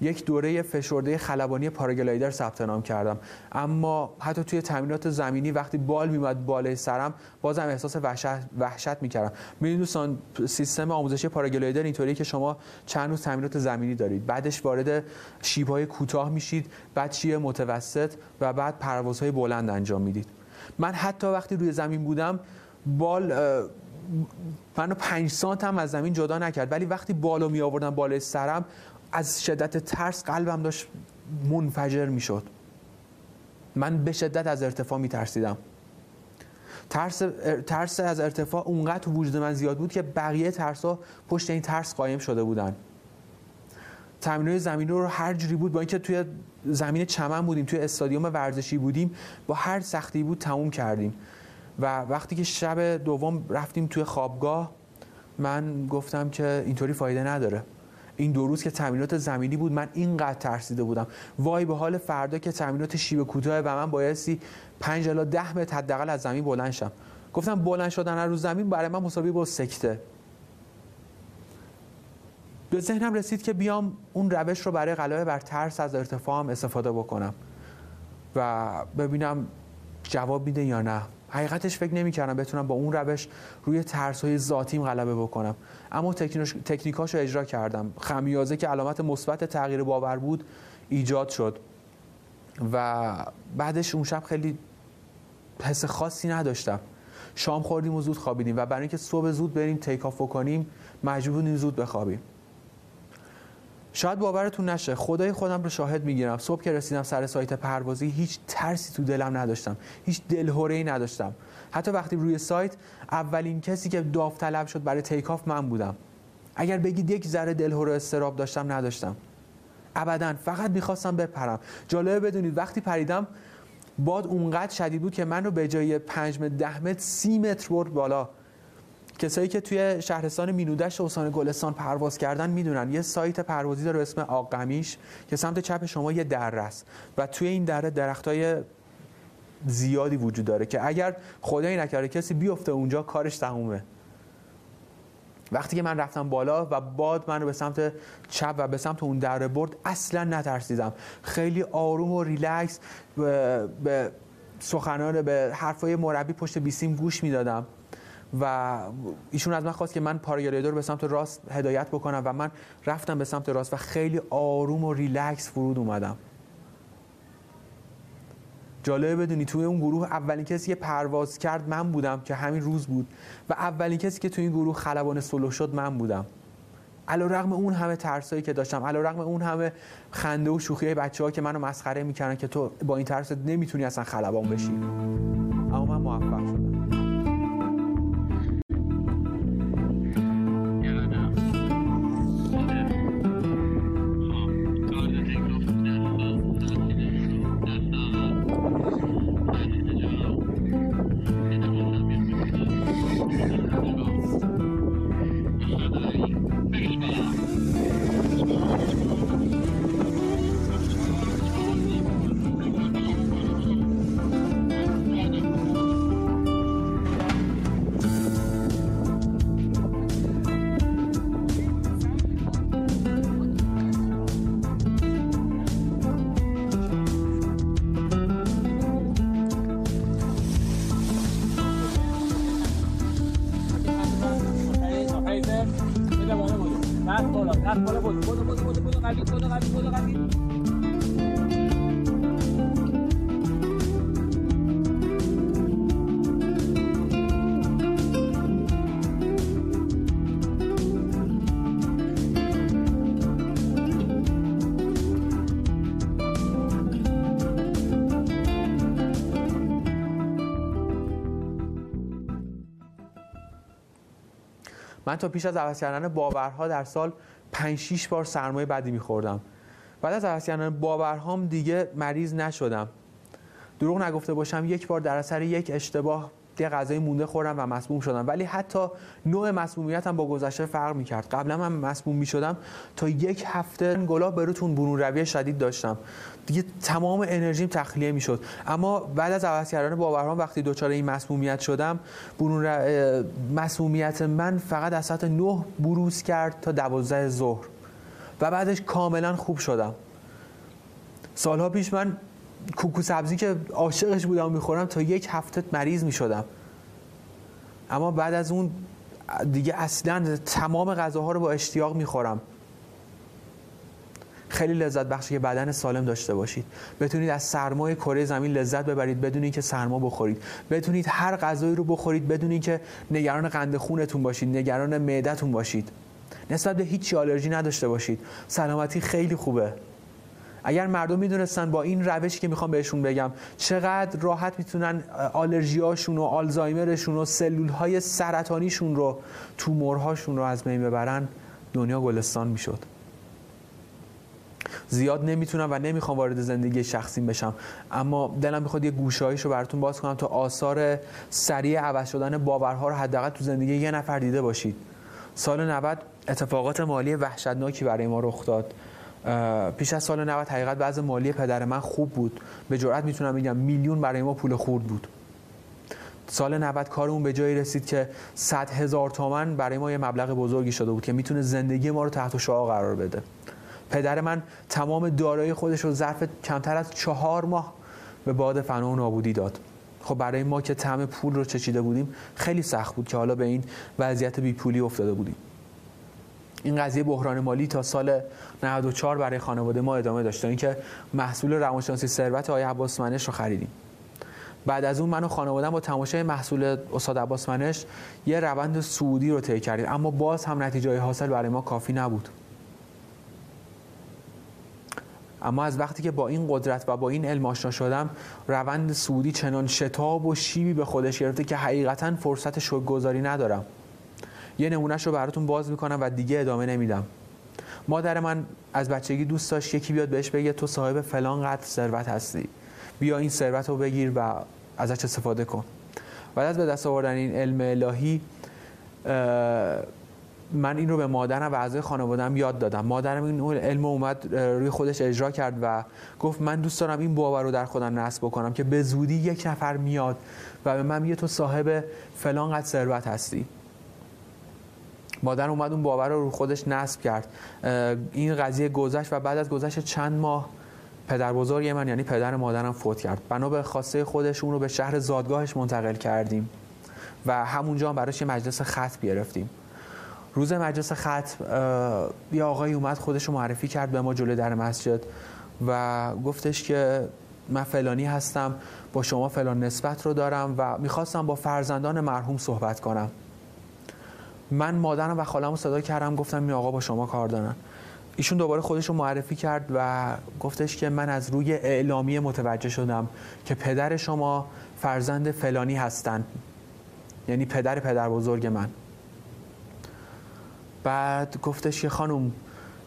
یک دوره فشرده خلبانی پاراگلایدر ثبت نام کردم. اما حتی توی تمرینات زمینی وقتی بال میومد بالای سرم بازم احساس وحشت وحشت می‌کردم. می‌دونید دوستان سیستم آموزشی پاراگلایدر اینطوریه که شما چند روز تمرینات زمینی دارید. بعدش وارد شیب‌های کوتاه میشید بعد شیب متوسط و بعد پروازهای بلند انجام می‌دید. من حتی وقتی روی زمین بودم بال منو پنج سانت هم از زمین جدا نکرد. ولی وقتی بالو می آوردم بالای سرم از شدت ترس قلبم داشت منفجر می‌شد. من به شدت از ارتفاع می ترسیدم ترس, ترس از ارتفاع اونقدر تو وجود من زیاد بود که بقیه ترس ها پشت این ترس قایم شده بودن. تمرین زمین رو هر جوری بود با اینکه توی زمین چمن بودیم توی استادیوم ورزشی بودیم با هر سختی بود تموم کردیم. و وقتی که شب دوم رفتیم توی خوابگاه من گفتم که اینطوری فایده نداره. این دو روز که تمرینات زمینی بود من اینقدر ترسیده بودم. وای به حال فردا که تمرینات شیب کوتاه و من بایستی 5 الی 10 متر حداقل از زمین بلند شم. گفتم بلند شدن از رو زمین برای من مساوی با سکته. به ذهنم رسید که بیام اون روش رو برای غلبه بر ترس از ارتفاع استفاده بکنم و ببینم جواب میده یا نه؟ حقیقتش فکر نمی‌کردم بتونم با اون روش روی ترس های ذاتیم غلبه بکنم. اما تکنیکاش رو اجرا کردم. خمیازه که علامت مثبت تغییر باور بود ایجاد شد. و بعدش اون شب خیلی حس خاصی نداشتم. شام خوردیم و زود خوابیدیم. و برای اینکه صبح زود بریم تیک آف کنیم مجبور بودیم زود بخوابیم. شاید باورتون نشه خدای خودم رو شاهد می‌گیرم. صبح که رسیدم سر سایت پروازی هیچ ترسی تو دلم نداشتم. هیچ دلهوره ای نداشتم. حتی وقتی روی سایت اولین کسی که داوطلب شد برای تیکاف من بودم. اگر بگید یک ذره دلهوره استراب داشتم نداشتم. ابدا فقط می‌خواستم بپرم. جالبه بدونید وقتی پریدم باد اونقدر شدید بود که من رو به جای 5 متر 10 متر 30 متر برد بالا. کسایی که توی شهرستان مینودش و استان گلستان پرواز کردن می‌دونن. یه سایت پروازی داره اسم آقمیش که سمت چپ شما یه دره است و توی این دره درختای زیادی وجود داره که اگر خدایی نکرده کسی بیفته اونجا کارش تمومه. وقتی که من رفتم بالا و باد من رو به سمت چپ و به سمت اون دره برد اصلا نترسیدم. خیلی آروم و ریلکس به سخنان به حرفای مربی پشت بیسیم گوش می‌دادم. و ایشون از من خواست که من پاراگلایدر به سمت راست هدایت بکنم و من رفتم به سمت راست و خیلی آروم و ریلکس فرود اومدم. جالبه بدونی توی اون گروه اولین کسی که پرواز کرد من بودم که همین روز بود و اولین کسی که توی این گروه خلبان سلو شد من بودم. علا رقم اون همه ترسایی که داشتم علا رقم اون همه خنده و شوخی بچه ها که منو مسخره می‌کردن که تو با این ترس نمی‌تونی اصلا خلبان بشی. اما من موفق شدم. من تا پیش از عوض کردن باورها در سال 5 6 بار سرمایه بدی میخوردم. بعد از عوض کردن باورهام دیگه مریض نشدم. دروغ نگفته باشم یک بار در اثر یک اشتباه یه غذای مونده خوردم و مسموم شدم. ولی حتی نوع مسمومیتم با گذشته فرق می‌کرد. قبلا من مسموم می‌شدم. تا یک هفته گلاه بروتون برون روی شدید داشتم. دیگه تمام انرژیم تخلیه می‌شد. اما بعد از عوض کردن باورهام وقتی دچار این مسمومیت شدم برون. مسمومیت من فقط از ساعت 9 بروز کرد تا 12 ظهر. و بعدش کاملا خوب شدم. سالها پیش من کوکو سبزی که عاشقش بودم می‌خورم تا یک هفته مریض می‌شدم. اما بعد از اون دیگه اصلا تمام غذاها رو با اشتیاق می‌خورم. خیلی لذت بخشه که بدن سالم داشته باشید. بتونید از سرمای کره زمین لذت ببرید بدون اینکه سرما بخورید. بتونید هر غذایی رو بخورید بدون اینکه نگران قند خونتون باشید نگران معدتون باشید. نسبت به هیچ آلرژی نداشته باشید. سلامتی خیلی خوبه. اگر مردم می‌دونستن با این روشی که می‌خوام بهشون بگم چقدر راحت می‌تونن آلرژیاشون و آلزایمرشون و سلول های سرطانیشون رو تومورهاشون رو از بین ببرن دنیا گلستان می‌شد. زیاد نمی‌تونم و نمی‌خوام وارد زندگی شخصیم بشم. اما دلم می‌خواد یه گوشهایش رو براتون باز کنم تا آثار سریع عوض شدن باورها رو حداقل تو زندگی یه نفر دیده باشید. سال 90 اتفاقات مالی وحشتناکی برای ما رخ داد. پیش از سال 90 حقیقت بعض مالی پدر من خوب بود. به جرات می‌تونم بگم میلیون برای ما پول خورد بود. سال 90 کارمون به جایی رسید که 100 هزار تومن برای ما یه مبلغ بزرگی شده بود که می‌تونه زندگی ما رو تحت شعا قرار بده. پدر من تمام دارایی خودش رو ظرف کمتر از چهار ماه به باد فنا و نابودی داد. خب برای ما که طعم پول رو چچیده بودیم خیلی سخت بود که حالا به این وضعیت بیپولی افتاده بودیم. این قضیه بحران مالی تا سال 94 برای خانواده ما ادامه داشت اینکه محصول روانشناسی ثروت آقای عباس منش رو خریدیم. بعد از اون من و خانواده‌ام با تماشای محصول استاد عباس منش یه روند سعودی رو طی کردیم اما باز هم نتیجه حاصل برای ما کافی نبود. اما از وقتی که با این قدرت و با این علم آشنا شدم روند سعودی چنان شتاب و شیبی به خودش گرفته که حقیقتا فرصت شکرگزاری ندارم. یه نمونهش رو براتون باز می‌کنم و دیگه ادامه نمیدم. مادر من از بچگی دوست داشت یکی بیاد بهش بگه تو صاحب فلان قدر ثروت هستی. بیا این ثروت رو بگیر و ازش استفاده کن. بعد از به دست آوردن این علم الهی من این رو به مادرم و اعضای خانوادم یاد دادم. مادرم این علم اومد روی خودش اجرا کرد و گفت من دوست دارم این باور رو در خودم نصب بکنم که به زودی یک نفر میاد و به من میگه تو صاحب فلان قدر ثروت هستی. مادر اومد اون باور رو رو خودش نصب کرد. این قضیه گذشت و بعد از گذشت چند ماه پدر بزرگ من یعنی پدر مادرم فوت کرد. بنا به خواسته خودش اون رو به شهر زادگاهش منتقل کردیم و همونجا هم براش یه مجلس ختم گرفتیم. روز مجلس ختم یه آقای اومد خودش رو معرفی کرد به ما جلوی در مسجد و گفتش که من فلانی هستم با شما فلان نسبت رو دارم و می‌خواستم با فرزندان مرحوم صحبت کنم. من مادرم و خالم رو صدا کردم گفتم این آقا با شما کار دارن. ایشون دوباره خودش رو معرفی کرد و گفتش که من از روی اعلامی متوجه شدم که پدر شما فرزند فلانی هستند یعنی پدر پدر بزرگ من. بعد گفتش که خانم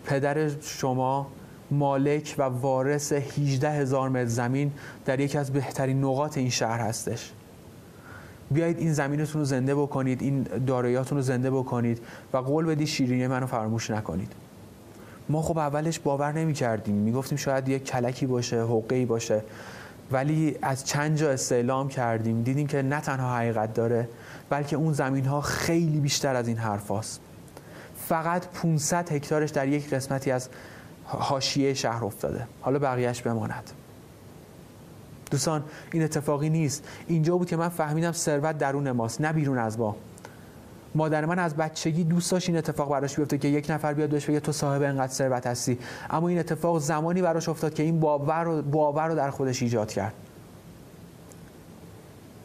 پدر شما مالک و وارث 18 هزار متر زمین در یکی از بهترین نقاط این شهر هستش. بیایید این زمینتون رو زنده بکنید این داراییاتون رو زنده بکنید و قول بدید شیرینی منو فراموش نکنید. ما خب اولش باور نمی کردیم می گفتیم شاید یک کلکی باشه حقی باشه. ولی از چند جا استعلام کردیم. دیدیم که نه تنها حقیقت داره بلکه اون زمین ها خیلی بیشتر از این حرف هاست. فقط 500 هکتارش در یک قسمتی از حاشیه شهر افتاده. حالا بقیهش بماند. دوستان این اتفاقی نیست. اینجا بود که من فهمیدم ثروت درون ماست نه بیرون از ما. مادر من از بچگی دوست داشت این اتفاق براش بیفته که یک نفر بیاد بهش بگه تو صاحب انقدر ثروت هستی. اما این اتفاق زمانی براش افتاد که این باور رو, باور رو در خودش ایجاد کرد.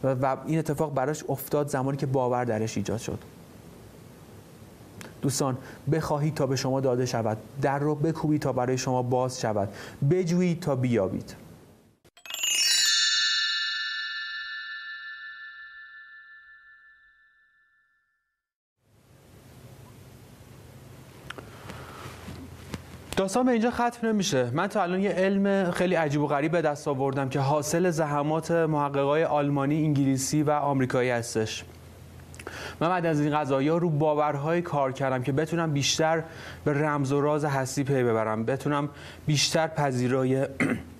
و این اتفاق براش افتاد زمانی که باور درش ایجاد شد. دوستان بخواهید تا به شما داده شود. در رو بکوبید تا برای شما باز شود. بجویید تا بیابید. داستان به اینجا ختم نمیشه. من تا الان یه علم خیلی عجیب و غریب به دست آوردم که حاصل زحمات محققای آلمانی انگلیسی و آمریکایی هستش. من بعد از این قضایی رو باورهای کار کردم که بتونم بیشتر به رمز و راز هستی پی ببرم. بتونم بیشتر پذیرای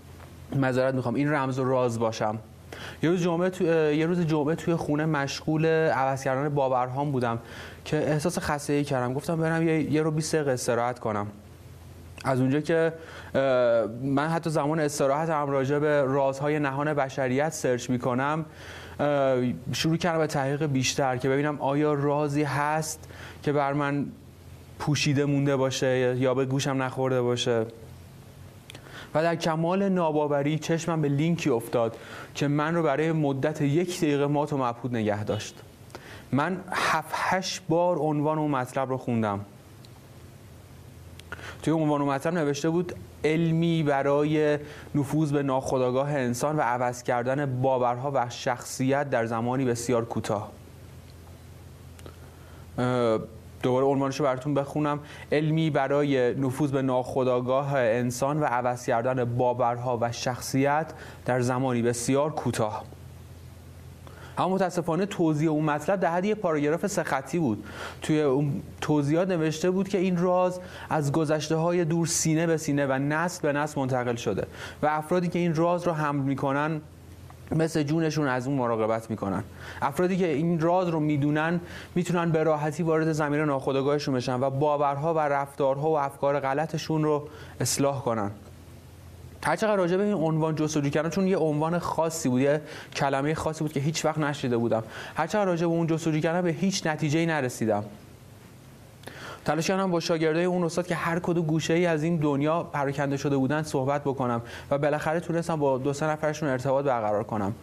مذارت می‌خوام این رمز و راز باشم. یه روز جمعه تو... یه روز جمعه توی خونه مشغول عوض کردن باورهام بودم که احساس خستگی کردم. گفتم برم یه, یه رو 20 دقیقه استراحت کنم. از اونجا که من حتی زمان استراحت هم راجع به رازهای نهان بشریت سرچ می‌کنم شروع کردم به تحقیق بیشتر که ببینم آیا رازی هست که بر من پوشیده مونده باشه یا به گوشم نخورده باشه. و در کمال ناباوری چشمم به لینکی افتاد که من رو برای مدت یک دقیقه مات و مبهوت نگه داشت. من هفت هشت بار عنوان اون مطلب رو خوندم. توی عنوان مطلب نوشته بود علمی برای نفوذ به ناخودآگاه انسان و عوض کردن باورها و شخصیت در زمانی بسیار کوتاه. دوباره عنوانش رو براتون بخونم. علمی برای نفوذ به ناخودآگاه انسان و عوض کردن باورها و شخصیت در زمانی بسیار کوتاه. اما متاسفانه توضیح اون مطلب در حد یه پاراگراف سه خطی بود. توی اون توضیحات نوشته بود که این راز از گذشته های دور سینه به سینه و نسل به نسل منتقل شده و افرادی که این راز رو حمل می‌کنن مثل جونشون از اون مراقبت می‌کنن. افرادی که این راز رو می‌دونن می‌تونن به راحتی وارد زمین ناخودآگاهشون بشن و باورها و رفتارها و افکار غلطشون رو اصلاح کنن. هر چقدر راجع به این عنوان جستجو کردم چون یه عنوان خاصی بود یه کلمه خاصی بود که هیچ وقت نشیده بودم. هر چقدر راجع به اون جستجو کردم به هیچ نتیجه نرسیدم. تلاش کردم با شاگردای اون استاد که هر کدوم گوشه ای از این دنیا پراکنده شده بودن صحبت بکنم و بالاخره تونستم با دو سه نفرشون ارتباط برقرار کنم.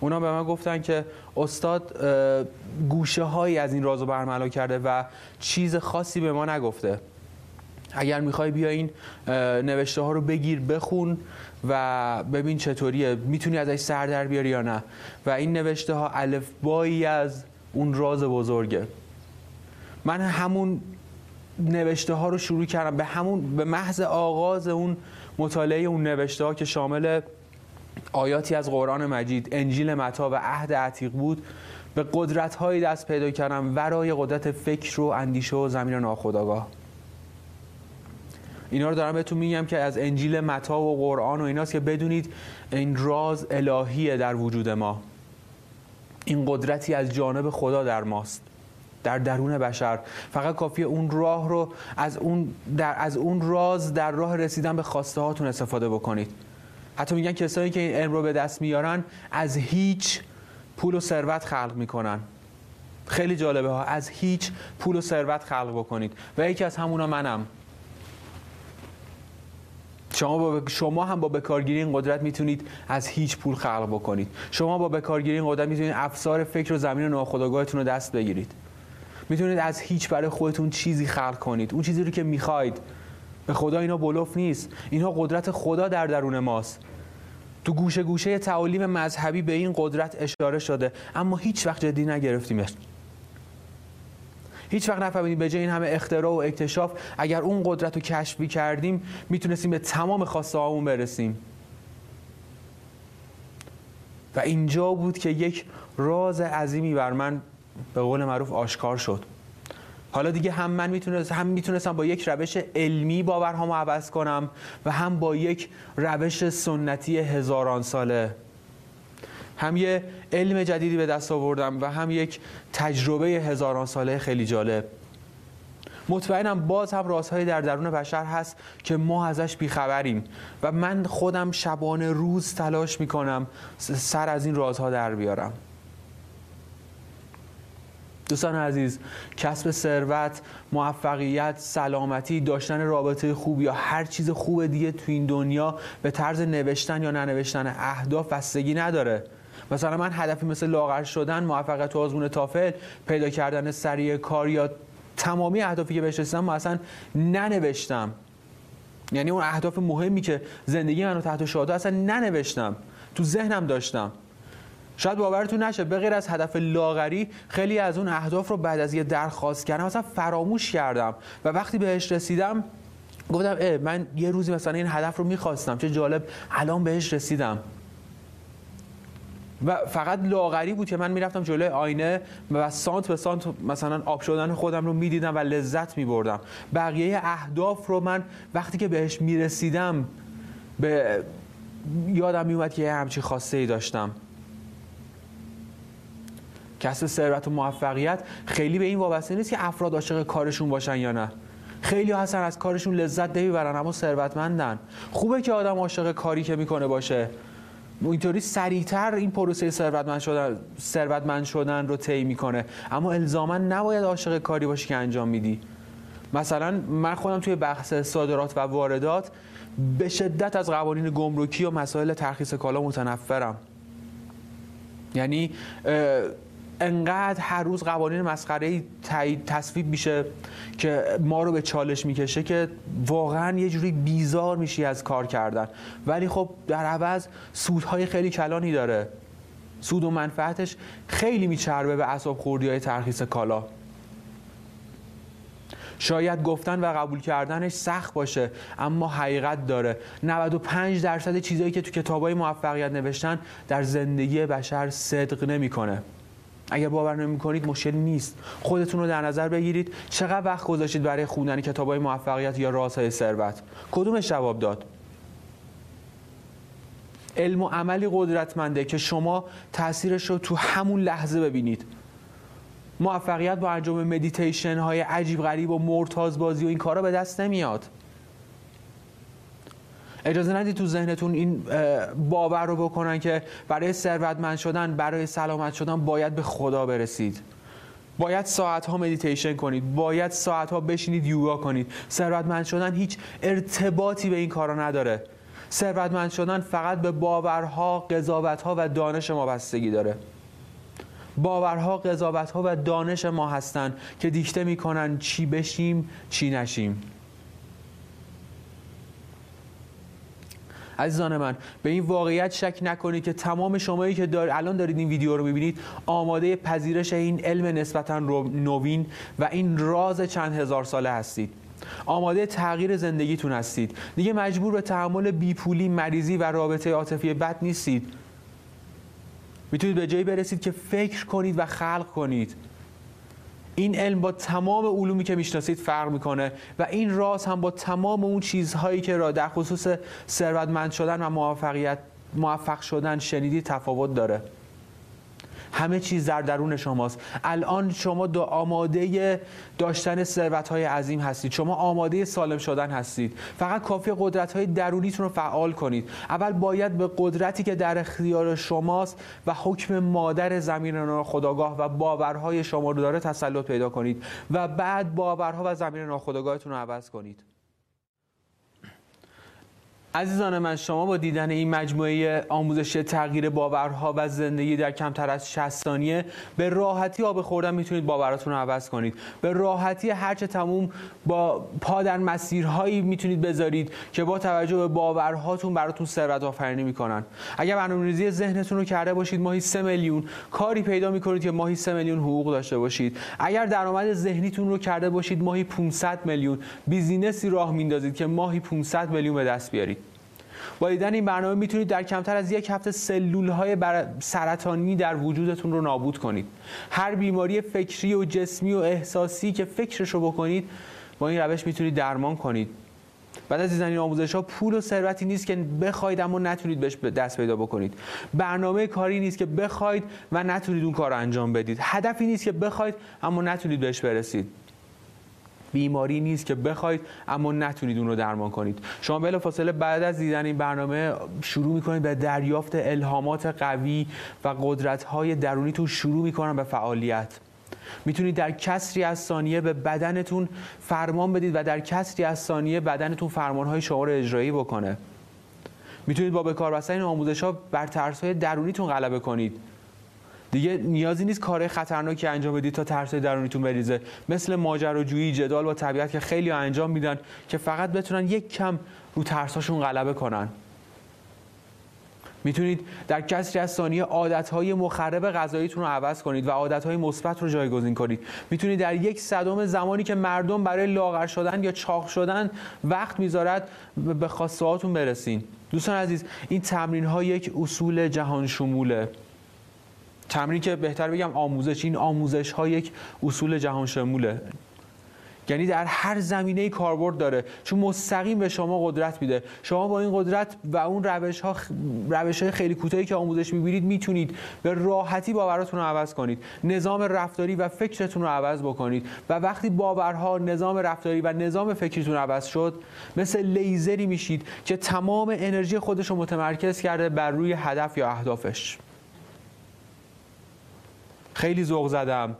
اونا به من گفتن که استاد گوشه هایی از این رازو برملا کرده و چیز خاصی به ما نگفته. اگر می‌خوای بیا این نوشته ها رو بگیر بخون و ببین چطوریه. می‌تونی ازش سر در بیاری یا نه. و این نوشته ها الفبایی از اون راز بزرگه. من همون نوشته ها رو شروع کردم. به همون به محض آغاز اون مطالعه اون نوشته ها که شامل آیاتی از قرآن مجید انجیل متا و عهد عتیق بود به قدرت هایی دست پیدا کردم ورای قدرت فکر و اندیشه و زمین ناخودآگاه. اینا رو دارم بهتون میگم که از انجیل متا و قرآن و ایناست که بدونید این راز الهیه در وجود ما. این قدرتی از جانب خدا در ماست در درون بشر. فقط کافیه اون راه رو از اون, در از اون راز در راه رسیدن به خواسته هاتون استفاده بکنید. حتی میگن کسایی که این علم رو به دست میارن از هیچ پول و ثروت خلق می‌کنن. خیلی جالبه ها از هیچ پول و ثروت خلق بکنید. و یکی از همونا منم. شما با شما هم با بکارگیری این قدرت می‌تونید از هیچ پول خلق بکنید. شما با بکارگیری این قدرت می‌تونید افسار فکر و زمین ناخودآگاهتون رو دست بگیرید. می‌تونید از هیچ برای خودتون چیزی خلق کنید. اون چیزی رو که می‌خواید. به خدا اینا بلوف نیست. اینها قدرت خدا در درون ماست. تو گوشه گوشه تعالیم مذهبی به این قدرت اشاره شده. اما هیچ وقت جدی نگرفتیمش. هیچ وقت نفهمیدیم به جای این همه اختراع و اکتشاف اگر اون قدرت رو کشف کردیم می‌تونستیم به تمام خواسته هامون برسیم. و اینجا بود که یک راز عظیمی بر من به قول معروف آشکار شد. حالا دیگه هم من می‌تونستم هم می‌تونستم با یک روش علمی باورهامو عوض کنم و هم با یک روش سنتی هزاران ساله هم یه علم جدیدی به دست آوردم و هم یک تجربه هزاران ساله خیلی جالب. مطمئنم باز هم رازهایی در درون بشر هست که ما ازش بیخبریم و من خودم شبانه روز تلاش می‌کنم سر از این رازها در بیارم. دوستان عزیز کسب ثروت موفقیت سلامتی داشتن رابطه خوب یا هر چیز خوب دیگه تو این دنیا به طرز نوشتن یا ننوشتن اهداف بستگی نداره. مثلا من هدفی مثل لاغر شدن موفقیت تو آزمون تافل پیدا کردن سریع کار یا تمامی اهدافی که بهش رسیدم اصلا ننوشتم. یعنی اون اهداف مهمی که زندگی منو تحت شهاده اصلا ننوشتم. تو ذهنم داشتم. شاید باورتون نشه به غیر از هدف لاغری خیلی از اون اهداف رو بعد از یه درخواست کردم مثلا فراموش کردم. و وقتی بهش رسیدم گفتم اه من یه روزی مثلا این هدف رو می‌خواستم چه جالب الان بهش رسیدم. و فقط لاغری بود که من می‌رفتم جلوی آینه و سانت به سانت مثلا آب شدن خودم رو می‌دیدم و لذت میبردم. بقیه اهداف رو من وقتی که بهش می‌رسیدم به یادم میومد که یه همچی خواسته ای داشتم. کسب ثروت و موفقیت خیلی به این وابسته نیست که افراد عاشق کارشون باشن یا نه. خیلی هستن از کارشون لذت نمی‌برن اما ثروتمندن. خوبه که آدم عاشق کاری که می‌کنه باشه. اینطوری سریعتر این پروسه ثروتمند شدن ثروتمند شدن رو طی می‌کنه. اما الزاما نباید عاشق کاری باشی که انجام میدی. مثلا من خودم توی بحث صادرات و واردات به شدت از قوانین گمرکی و مسائل ترخیص کالا متنفرم. یعنی انقدر هر روز قوانین مسخره تصویب میشه که ما رو به چالش می‌کشه که واقعا یه جوری بیزار میشی از کار کردن. ولی خب در عوض سودهای خیلی کلانی داره. سود و منفعتش خیلی میچربه به اصاب خوردی های ترخیص کالا. شاید گفتن و قبول کردنش سخت باشه اما حقیقت داره. 95 درصد چیزایی که تو کتابای موفقیت نوشتن در زندگی بشر صدق نمی‌کنه. اگر باور نمی کنید مشکلی نیست. خودتون رو در نظر بگیرید. چقدر وقت گذاشتید برای خوندن های موفقیت یا رازهای ثروت؟ کدومش جواب داد؟ علم و عملی قدرتمنده که شما تاثیرش رو تو همون لحظه ببینید. موفقیت با انجام مدیتیشن های عجیب غریب و مرتاز بازی و این کارا به دست نمیاد. اجازه ندید تو ذهنتون این باور رو بکنن که برای ثروتمند شدن برای سلامت شدن باید به خدا برسید. باید ساعت ها مدیتیشن کنید. باید ساعت ها بشینید یوگا کنید. ثروتمند شدن هیچ ارتباطی به این کارا نداره. ثروتمند شدن فقط به باورها قضاوتها و دانش ما بستگی داره. باورها قضاوتها و دانش ما هستند که دیکته می‌کنن چی بشیم چی نشیم. عزیزان من به این واقعیت شک نکنید که تمام شمایی که دار الان دارید این ویدیو رو می‌بینید آماده پذیرش این علم نسبتا نوین و این راز چند هزار ساله هستید. آماده تغییر زندگیتون هستید. دیگه مجبور به تحمل بیپولی مریضی و رابطه عاطفی بد نیستید. می‌تونید به جایی برسید که فکر کنید و خلق کنید. این علم با تمام علومی که می‌شناسید فرق می‌کنه و این راز هم با تمام اون چیزهایی که را در خصوص ثروتمند شدن و موفقیت موفق شدن شنیدید تفاوت داره. همه چیز در درون شماست. الان شما دو آماده داشتن ثروت های عظیم هستید. شما آماده سالم شدن هستید. فقط کافی قدرت های درونیتون رو فعال کنید. اول باید به قدرتی که در اختیار شماست و حکم مادر زمین خداگاه و باورهای شما رو داره تسلط پیدا کنید و بعد باورها و زمین ناخداگاهتون رو عوض کنید. عزیزان من شما با دیدن این مجموعه آموزش تغییر باورها و زندگی در کمتر از 60 ثانیه به راحتی آب خوردن می‌تونید باوراتون رو عوض کنید. به راحتی هرچه تموم با پا در مسیرهایی می‌تونید بذارید که با توجه به باورهاتون براتون ثروت آفرینی می‌کنن. اگر برنامه‌ریزی ذهنتون رو کرده باشید ماهی 3 میلیون کاری پیدا می‌کنید که ماهی 3 میلیون حقوق داشته باشید. اگر درآمد ذهنیتون رو کرده باشید ماهی 500 میلیون بیزینسی راه میندازید که ماهی 500 میلیون به دست بیارید. با دیدن این برنامه می‌تونید در کمتر از یک هفته سلول های سرطانی در وجودتون رو نابود کنید. هر بیماری فکری و جسمی و احساسی که فکرش رو بکنید با این روش می‌تونید درمان کنید. بعد از این آموزش ها پول و ثروتی نیست که بخواید اما نتونید بهش دست پیدا بکنید. برنامه کاری نیست که بخواید و نتونید اون کار رو انجام بدید. هدفی نیست که بخواید اما نتونید بهش برسید. بیماری نیست که بخواید اما نتونید اون رو درمان کنید. شما بلا فاصله بعد از دیدن این برنامه شروع می‌کنید به دریافت الهامات قوی و قدرت های درونیتون شروع می‌کنن به فعالیت. می‌تونید در کسری از ثانیه به بدنتون فرمان بدید و در کسری از ثانیه بدنتون فرمانهای شما رو اجرایی بکنه. می‌تونید با به کار بستن این آموزش ها بر ترس های درونیتون غلبه کنید. دیگه نیازی نیست کار خطرناکی انجام بدید تا ترس درونیتون بریزه. مثل ماجراجویی جدال با طبیعت که خیلی انجام میدن که فقط بتونن یک کم رو ترساشون غلبه کنن. می‌تونید در کسری از ثانیه عادتهای مخرب غذاییتون رو عوض کنید و عادتهای مثبت رو جایگزین کنید. می‌تونید در یک صدم زمانی که مردم برای لاغر شدن یا چاق شدن وقت می‌ذارد به خواسته برسین. دوستان عزیز این تمرین ها یک اصول جهان شموله. تمرین که بهتر بگم آموزش این آموزش ها یک اصول جهان شموله یعنی در هر زمینه کاربرد داره. چون مستقیم به شما قدرت میده. شما با این قدرت و اون روش ها روش های خیلی کوتاهی که آموزش می‌بینید می‌تونید به راحتی باوراتون رو عوض کنید. نظام رفتاری و فکرتون رو عوض بکنید. و وقتی باورها نظام رفتاری و نظام فکریتون عوض شد مثل لیزری میشید که تمام انرژی خودش رو متمرکز کرده بر روی هدف یا اهدافش. خیلی ذوق زدم.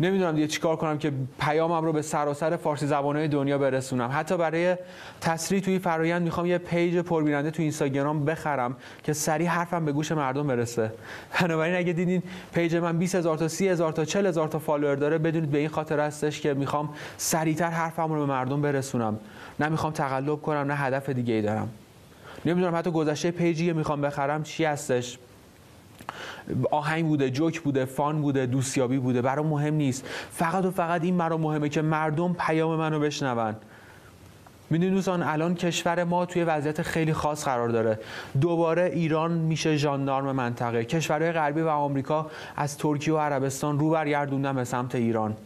نمی‌دونم دیگه چیکار کنم که پیامم رو به سراسر فارسی زبانهای دنیا برسونم. حتی برای تسریع توی فرایند می‌خوام یه page پربیننده تو اینستاگرام بخرم که سریع حرفم به گوش مردم برسه. بنابراین اگه دیدین page من 20 هزار تا 30 هزار تا 40 هزار تا follower داره بدونید به این خاطر هستش که می‌خوام سریعتر حرفم رو به مردم برسونم. نه می‌خوام تقلب کنم نه هدف دیگه ای دارم. نمی‌دونم حتی گذشته پیجی می‌خوام بخرم چی هستش. آهنگ بوده جوک بوده فان بوده دوستیابی بوده. برام مهم نیست. فقط و فقط این مرا مهمه که مردم پیام منو بشنون. می‌دونید دوستان الان کشور ما توی وضعیت خیلی خاص قرار داره. دوباره ایران میشه ژاندارم منطقه. کشورهای غربی و آمریکا از ترکیه و عربستان رو برگردوندن به سمت ایران.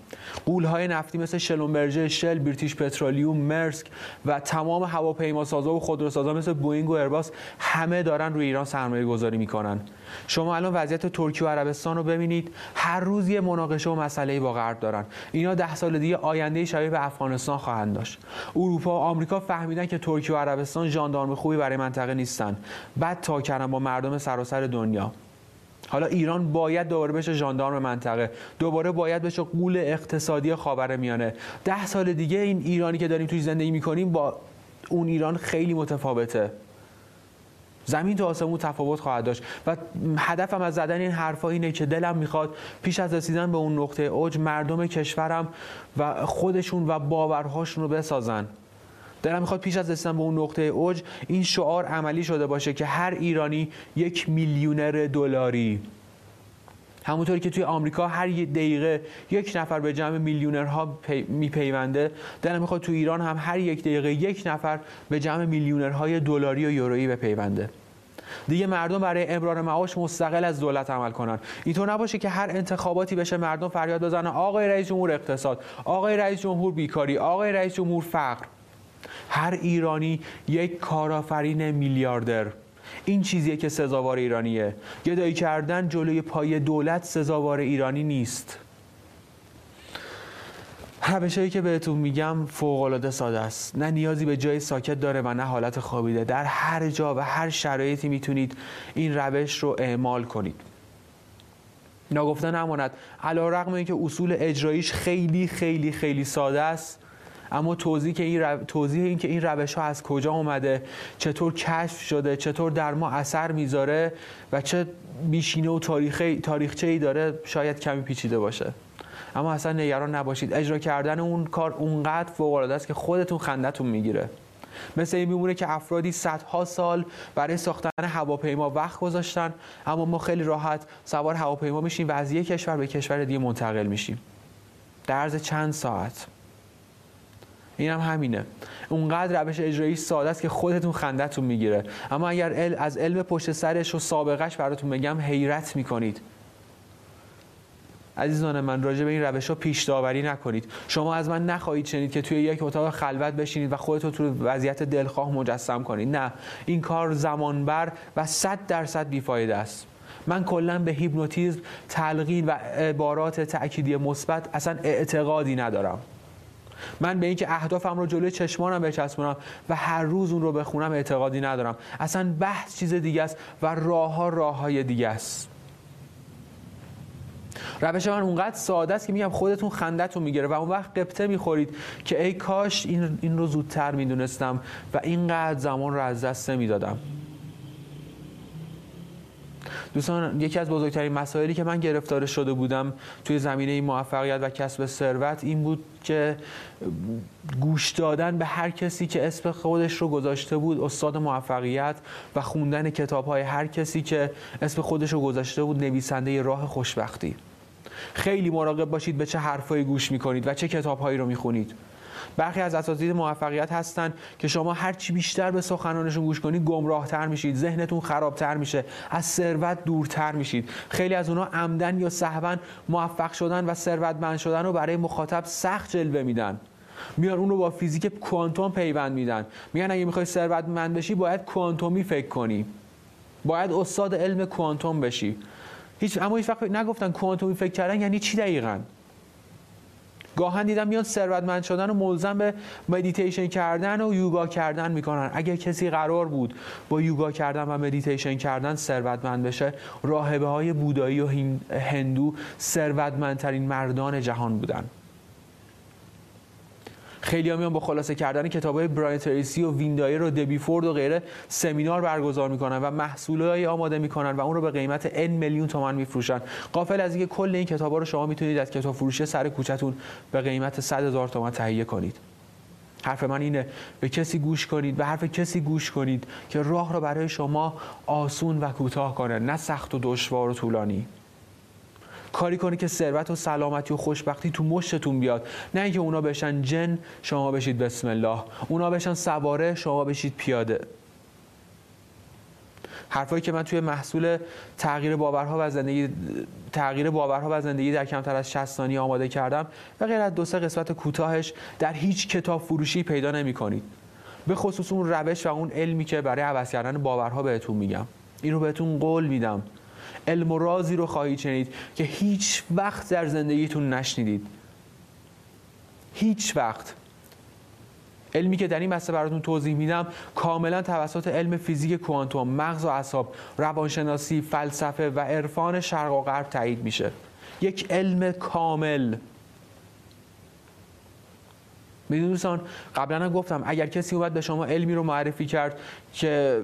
قولهای نفتی مثل شلونبرژه شل بریتیش پترولیوم مرسک و تمام هواپیماسازا و خودروسازا مثل بوینگ و ارباس همه دارن روی ایران سرمایه گذاری می‌کنن. شما الان وضعیت ترکیه و عربستان رو ببینید هر روز یه مناقشه و مسئله با غرب دارن. اینا ده سال دیگه آینده شبیه به افغانستان خواهند داشت. اروپا آمریکا فهمیدن که ترکیه و عربستان ژاندارم خوبی برای منطقه نیستن. بعد تا کردن با مردم سراسر دنیا. حالا ایران باید دوباره بشه ژاندارم منطقه. دوباره باید بشه قول اقتصادی خاور میانه. ده سال دیگه این ایرانی که داریم توی زندگی می‌کنیم با اون ایران خیلی متفاوته. زمین تا آسمون تفاوت خواهد داشت. و هدفم از زدن این حرفا اینه که دلم می‌خواد پیش از رسیدن به اون نقطه اوج مردم کشورم و خودشون و باورهاشون رو بسازن. دلم می‌خواد پیش از رسیدن به اون نقطه اوج این شعار عملی شده باشه که هر ایرانی یک میلیونر دلاری. همونطوری که توی آمریکا هر یه دقیقه یک نفر به جمع میلیونرها میپیونده. دلم می‌خواد تو ایران هم هر یک دقیقه یک نفر به جمع میلیونرهای دلاری و یورویی بپیونده. دیگه مردم برای امرار معاش مستقل از دولت عمل کنن. اینطور نباشه که هر انتخاباتی بشه مردم فریاد بزنن. آقای رئیس جمهور اقتصاد آقای رئیس جمهور بیکاری آقای رئیس جمهور فقر. هر ایرانی یک کارآفرین میلیاردر. این چیزیه که سزاوار ایرانیه. گدایی کردن جلوی پای دولت سزاوار ایرانی نیست. روشهایی که بهتون میگم فوق ساده است. نه نیازی به جای ساکت داره و نه حالت خوابیده. در هر جا و هر شرایطی می‌تونید این روش رو اعمال کنید. ناگفته نماند علا رقم اینکه اصول اجراییش خیلی خیلی خیلی ساده است اما توضیح که این رو... توضیح این که این روش ها از کجا اومده چطور کشف شده چطور در ما اثر می‌ذاره و چه بیشینه و تاریخی تاریخچه ای داره شاید کمی پیچیده باشه. اما اصلا نگران نباشید. اجرا کردن اون کار اونقدر فوق العاده است که خودتون خندتون می‌گیره. مثل این میمونه که افرادی صدها سال برای ساختن هواپیما وقت گذاشتن اما ما خیلی راحت سوار هواپیما میشیم و از یک کشور به کشور دیگه منتقل میشیم. در عرض چند ساعت؟ این هم همینه. اونقدر روش اجرایی ساده است که خودتون خندتون می‌گیره. اما اگر از علم پشت سرش و سابقش براتون بگم حیرت می‌کنید. عزیزان من راجع به این روش ها پیش داوری نکنید. شما از من نخواهید شنید که توی یک اتاق خلوت بشینید و خودتون تو وضعیت دلخواه مجسم کنید. نه. این کار زمانبر و صد درصد بیفایده است. من کلا به هیپنوتیزم تلقین و عبارات تأکیدی مثبت اصلا اعتقادی ندارم. من به اینکه اهدافم رو جلوی چشمانم بچسبونم و هر روز اون رو بخونم اعتقادی ندارم. اصلا بحث چیز دیگه است و راه ها راه های دیگه است. روش من اونقدر ساده است که میگم خودتون خندتون می‌گیره و اون وقت قبطه می‌خورید که ای کاش این, این رو زودتر می‌دونستم و اینقدر زمان رو از دست نمی‌دادم. دوستان یکی از بزرگترین مسائلی که من گرفتار شده بودم توی زمینه موفقیت و کسب ثروت این بود که گوش دادن به هر کسی که اسم خودش رو گذاشته بود استاد موفقیت و خوندن کتاب های هر کسی که اسم خودش رو گذاشته بود نویسنده راه خوشبختی. خیلی مراقب باشید به چه حرفایی گوش می‌کنید و چه کتابهایی رو می‌خونید. برخی از اساتید موفقیت هستن که شما هر چی بیشتر به سخنانشون گوش کنید گمراهتر میشید ذهنتون خرابتر میشه از ثروت دورتر میشید. خیلی از اونها عمداً یا سهوا موفق شدن و ثروتمند شدن رو برای مخاطب سخت جلوه میدن. میان اون رو با فیزیک کوانتوم پیوند میدن. میگن اگه می‌خوای ثروتمند بشی باید کوانتومی فکر کنی. باید استاد علم کوانتوم بشی. هیچ اما هیچ وقت نگفتن کوانتومی فکر کردن یعنی چی دقیقاً؟ گاهاً دیدم میان ثروتمند شدن و ملزم به مدیتیشن کردن و یوگا کردن می‌کنن. اگر کسی قرار بود با یوگا کردن و مدیتیشن کردن ثروتمند بشه راهبه های بودایی و هندو ثروتمندترین مردان جهان بودن. خیلی میان با خلاصه کردن کتاب های برایان تریسی و وین دایر و دبی فورد و غیره سمینار برگزار می‌کنن و محصولای آماده می‌کنن و اون رو به قیمت N میلیون تومان میفروشن. غافل از اینکه کل این کتابا رو شما می‌تونید از کتاب فروشی سر کوچتون به قیمت 100 هزار تومان تهیه کنید. حرف من اینه به کسی گوش کنید به حرف کسی گوش کنید که راه رو برای شما آسون و کوتاه کنه نه سخت و دشوار و طولانی. کاری کنی که ثروت و سلامتی و خوشبختی تو مشتتون بیاد. نه اینکه اونا بشن جن شما بشید بسم الله. اونا بشن سواره شما بشید پیاده. حرفایی که من توی محصول تغییر باورها و زندگی تغییر باورها و زندگی در کمتر از 60 ثانیه آماده کردم و غیر از دو سه قسمت کوتاهش در هیچ کتاب فروشی پیدا نمی کنید به خصوص اون روش و اون علمی که برای عوض کردن باورها بهتون میگم. این رو بهتون قول میدم. علم و رازی رو خواهید شنید که هیچ وقت در زندگیتون نشنیدید. هیچ وقت. علمی که در این بحث براتون توضیح میدم کاملا توسط علم فیزیک کوانتوم مغز و اعصاب روانشناسی فلسفه و عرفان شرق و غرب تایید میشه. یک علم کامل. می‌دونید دوستان قبلا گفتم اگر کسی اومد به شما علمی رو معرفی کرد که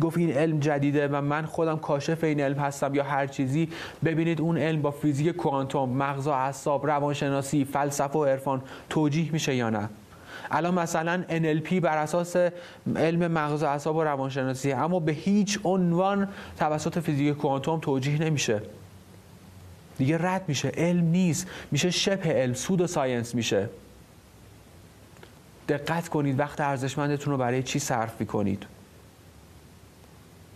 گفت این علم جدیده و من خودم کاشف این علم هستم یا هر چیزی ببینید اون علم با فیزیک کوانتوم مغز و اعصاب روانشناسی فلسفه و عرفان توجیه میشه یا نه؟ الان مثلا NLP بر اساس علم مغز و اعصاب و روانشناسی اما به هیچ عنوان توسط فیزیک کوانتوم توجیه نمیشه. دیگه رد میشه. علم نیست. میشه شبه علم. سود ساینس میشه. دقت کنید. وقت ارزشمندتون رو برای چی صرف می‌کنید؟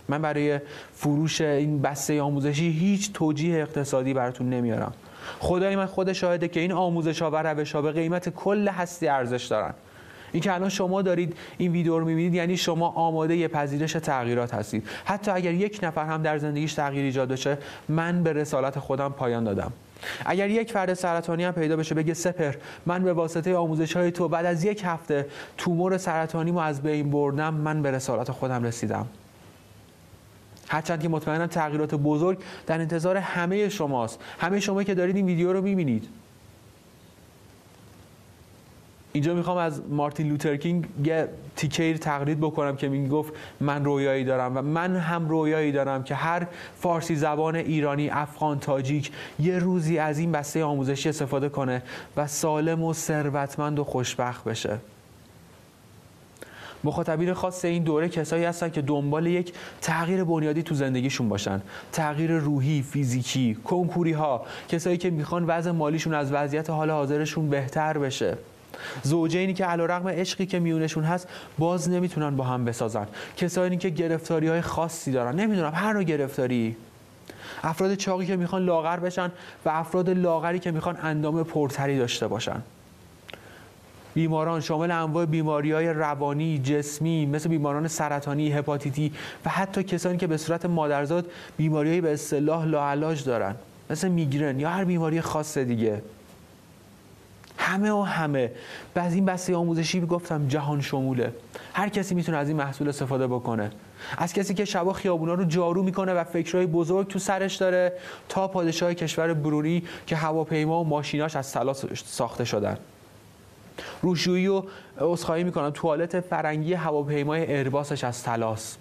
من برای فروش این بسته آموزشی هیچ توجیه اقتصادی براتون نمیارم. خدای من خود شاهده که این آموزش ها و روش ها به قیمت کل هستی ارزش دارن. این که الان شما دارید این ویدیو رو می‌بینید یعنی شما آماده یه پذیرش تغییرات هستید. حتی اگر یک نفر هم در زندگیش تغییر ایجاد بشه من به رسالت خودم پایان دادم. اگر یک فرد سرطانی هم پیدا بشه بگه سپر من به واسطه آموزش های تو بعد از یک هفته تومور سرطانی مو از بین بردم من به رسالت خودم رسیدم. هرچند که مطمئنم تغییرات بزرگ در انتظار همه شماست. همه شما که دارید این ویدیو رو می‌بینید. اینجا می‌خوام از مارتین لوترکینگ یه تیکه تقلید بکنم که می‌گفت من رویایی دارم و من هم رویایی دارم که هر فارسی زبان ایرانی افغان تاجیک یه روزی از این بسته آموزشی استفاده کنه و سالم و ثروتمند و خوشبخت بشه. مخاطبین خاص این دوره کسایی هستن که دنبال یک تغییر بنیادی تو زندگیشون باشن. تغییر روحی فیزیکی کنکوری ها کسایی که می‌خوان وضع مالیشون از وضعیت حال حاضرشون بهتر بشه. زوجینی که علیرغم عشقی که میونشون هست باز نمی‌تونن با هم بسازن. کسایی که گرفتاری های خاصی دارن. نمی‌دونم هر نوع گرفتاری. افراد چاقی که می‌خوان لاغر بشن و افراد لاغری که می‌خوان اندام پرتری داشته باشن. بیماران شامل انواع بیماری های روانی جسمی مثل بیماران سرطانی هپاتیتی و حتی کسانی که به صورت مادرزاد بیماری به اصطلاح لاعلاج دارن مثل میگرن یا هر بیماری خاص دیگه. همه و همه. بعد این بسته آموزشی گفتم جهان شموله. هر کسی می‌تونه از این محصول استفاده بکنه. از کسی که شبا خیابونا رو جارو می‌کنه و فکرهای بزرگ تو سرش داره تا پادشاه کشور برونی که هواپیما و ماشیناش از طلا ساخته شدن. روشویی و عذرخواهی می‌کنم. توالت فرنگی هواپیمای ارباسش از تلاس.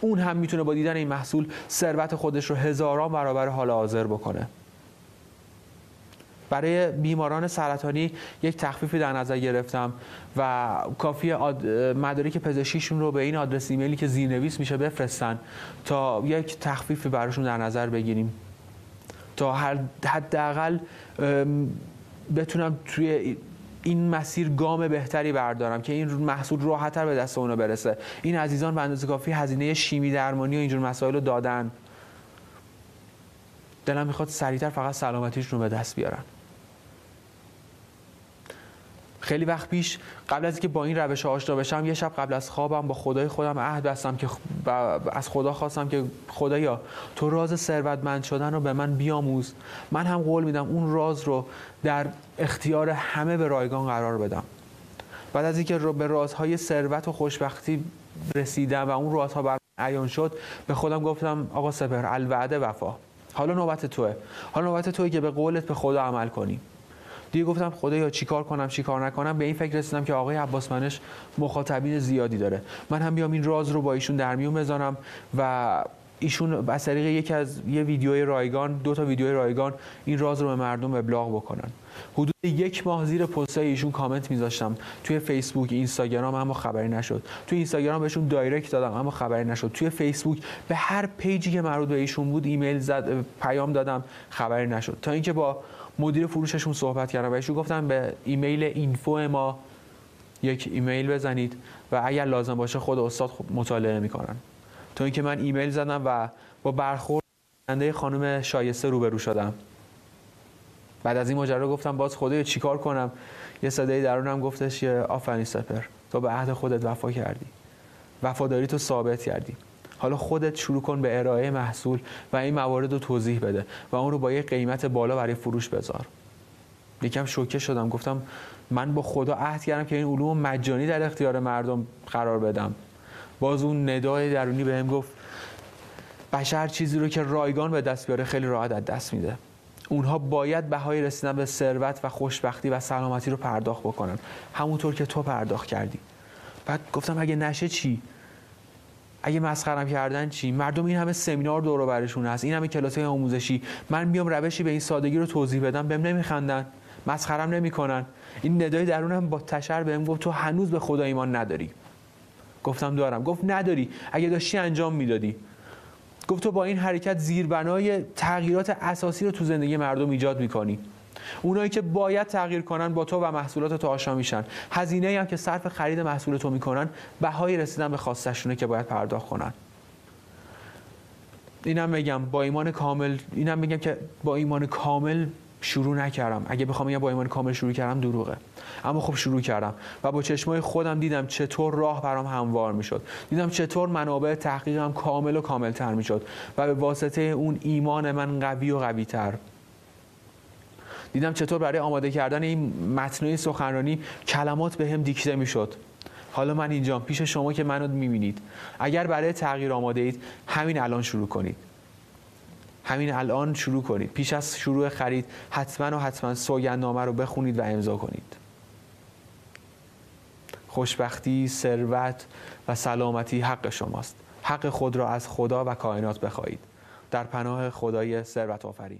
اون هم می‌تونه با دیدن این محصول ثروت خودش رو هزاران برابر حال حاضر بکنه. برای بیماران سرطانی یک تخفیفی در نظر گرفتم و کافی مدارک پزشکیشون رو به این آدرس ایمیلی که زیرنویس میشه بفرستن تا یک تخفیفی براشون در نظر بگیریم. تا حداقل بتونم توی این مسیر گام بهتری بردارم که این محصول راحتتر به دست اونو برسه. این عزیزان به اندازه کافی هزینه شیمی درمانی و اینجور مسائل رو دادن. دلم می‌خواد سریعتر فقط سلامتیشون رو به دست بیارن. خیلی وقت پیش قبل از اینکه با این روش آشنا بشم یه شب قبل از خوابم با خدای خودم عهد بستم که از خدا خواستم که خدایا تو راز ثروتمند شدن رو به من بیاموز. من هم قول میدم اون راز رو در اختیار همه به رایگان قرار بدم. بعد از اینکه به رازهای ثروت و خوشبختی رسیدم و اون رازها بر عیان شد به خودم گفتم آقا سپر الوعده وفا. حالا نوبت توه. حالا نوبت توه که به قولت به خدا عمل کنی. دیگه گفتم خدایا چیکار کنم چیکار نکنم؟ به این فکر رسیدم که آقای عباس منش مخاطبین زیادی داره. من هم بیام این راز رو با ایشون در میون بذارم و ایشون از طریق یکی از یه ویدیوی رایگان دو تا ویدیوی رایگان این راز رو به مردم ابلاغ بکنن. حدود یک ماه زیر پست ایشون کامنت میذاشتم. توی فیسبوک اینستاگرام اما خبری نشد. توی اینستاگرام بهشون دایرکت دادم اما خبری نشد. توی فیسبوک به هر page ی که مربوط به ایشون بود ایمیل زد پیام دادم خبری نشد. تا اینکه با مدیر فروششون صحبت کردم و گفتن به ایمیل info ما یک ایمیل بزنید و اگر لازم باشه خود استاد مطالعه می‌کنن. تا اینکه من ایمیل زدم و با برخورد خانم شایسته روبرو شدم. بعد از این ماجرا گفتم باز خدای چیکار کنم؟ یه صدای درونم گفتش یه آفرین سپر تو به عهد خودت وفا کردی. وفاداری تو ثابت کردی. حالا خودت شروع کن به ارائه محصول و این موارد رو توضیح بده و اون رو با یه قیمت بالا برای فروش بذار. یکم شوکه شدم گفتم من با خدا عهد کردم که این علوم مجانی در اختیار مردم قرار بدم. باز اون ندای درونی بهم گفت بشر چیزی رو که رایگان به دست بیاره خیلی راحت از دست میده. اونها باید بهای رسیدن به ثروت و خوشبختی و سلامتی رو پرداخت بکنن. همونطور که تو پرداخت کردی. بعد گفتم اگه نشه چی؟ اگه مسخرم کردن چی؟ مردم این همه سمینار دور برشون هست. این همه کلاس آموزشی. من بیام روشی به این سادگی رو توضیح بدم بهم نمیخندن. مسخرم نمی‌کنن. این ندای درونم با تشر بهم گفت تو هنوز به خدا ایمان نداری. گفتم دارم. گفت نداری. اگه داشتی انجام می‌دادی. گفت تو با این حرکت زیربنای تغییرات اساسی رو تو زندگی مردم ایجاد می‌کنی. اونایی که باید تغییر کنن با تو و محصولات تو آشنا میشن. هزینه هم که صرف خرید محصول تو می‌کنن بهای رسیدن به خواستشونه که باید پرداخت کنن. اینم میگم با ایمان کامل اینم میگم که با ایمان کامل شروع نکردم. اگه بخوام یا با ایمان کامل شروع کردم دروغه. اما خب شروع کردم و با چشمای خودم دیدم چطور راه برام هموار می‌شد. دیدم چطور منابع تحقیقم کامل و کامل تر می‌شد و به واسطه اون ایمان من قوی و قوی تر دیدم چطور برای آماده کردن این متنای سخنرانی کلمات به هم دیکته می‌شد. حالا من اینجام پیش شما که منو می‌بینید. اگر برای تغییر آماده اید همین الان شروع کنید. همین الان شروع کنید. پیش از شروع خرید حتما و حتما سوگندنامه رو بخونید و امضا کنید. خوشبختی، ثروت و سلامتی حق شماست. حق خود را از خدا و کائنات بخواهید. در پناه خدای ثروت آفرین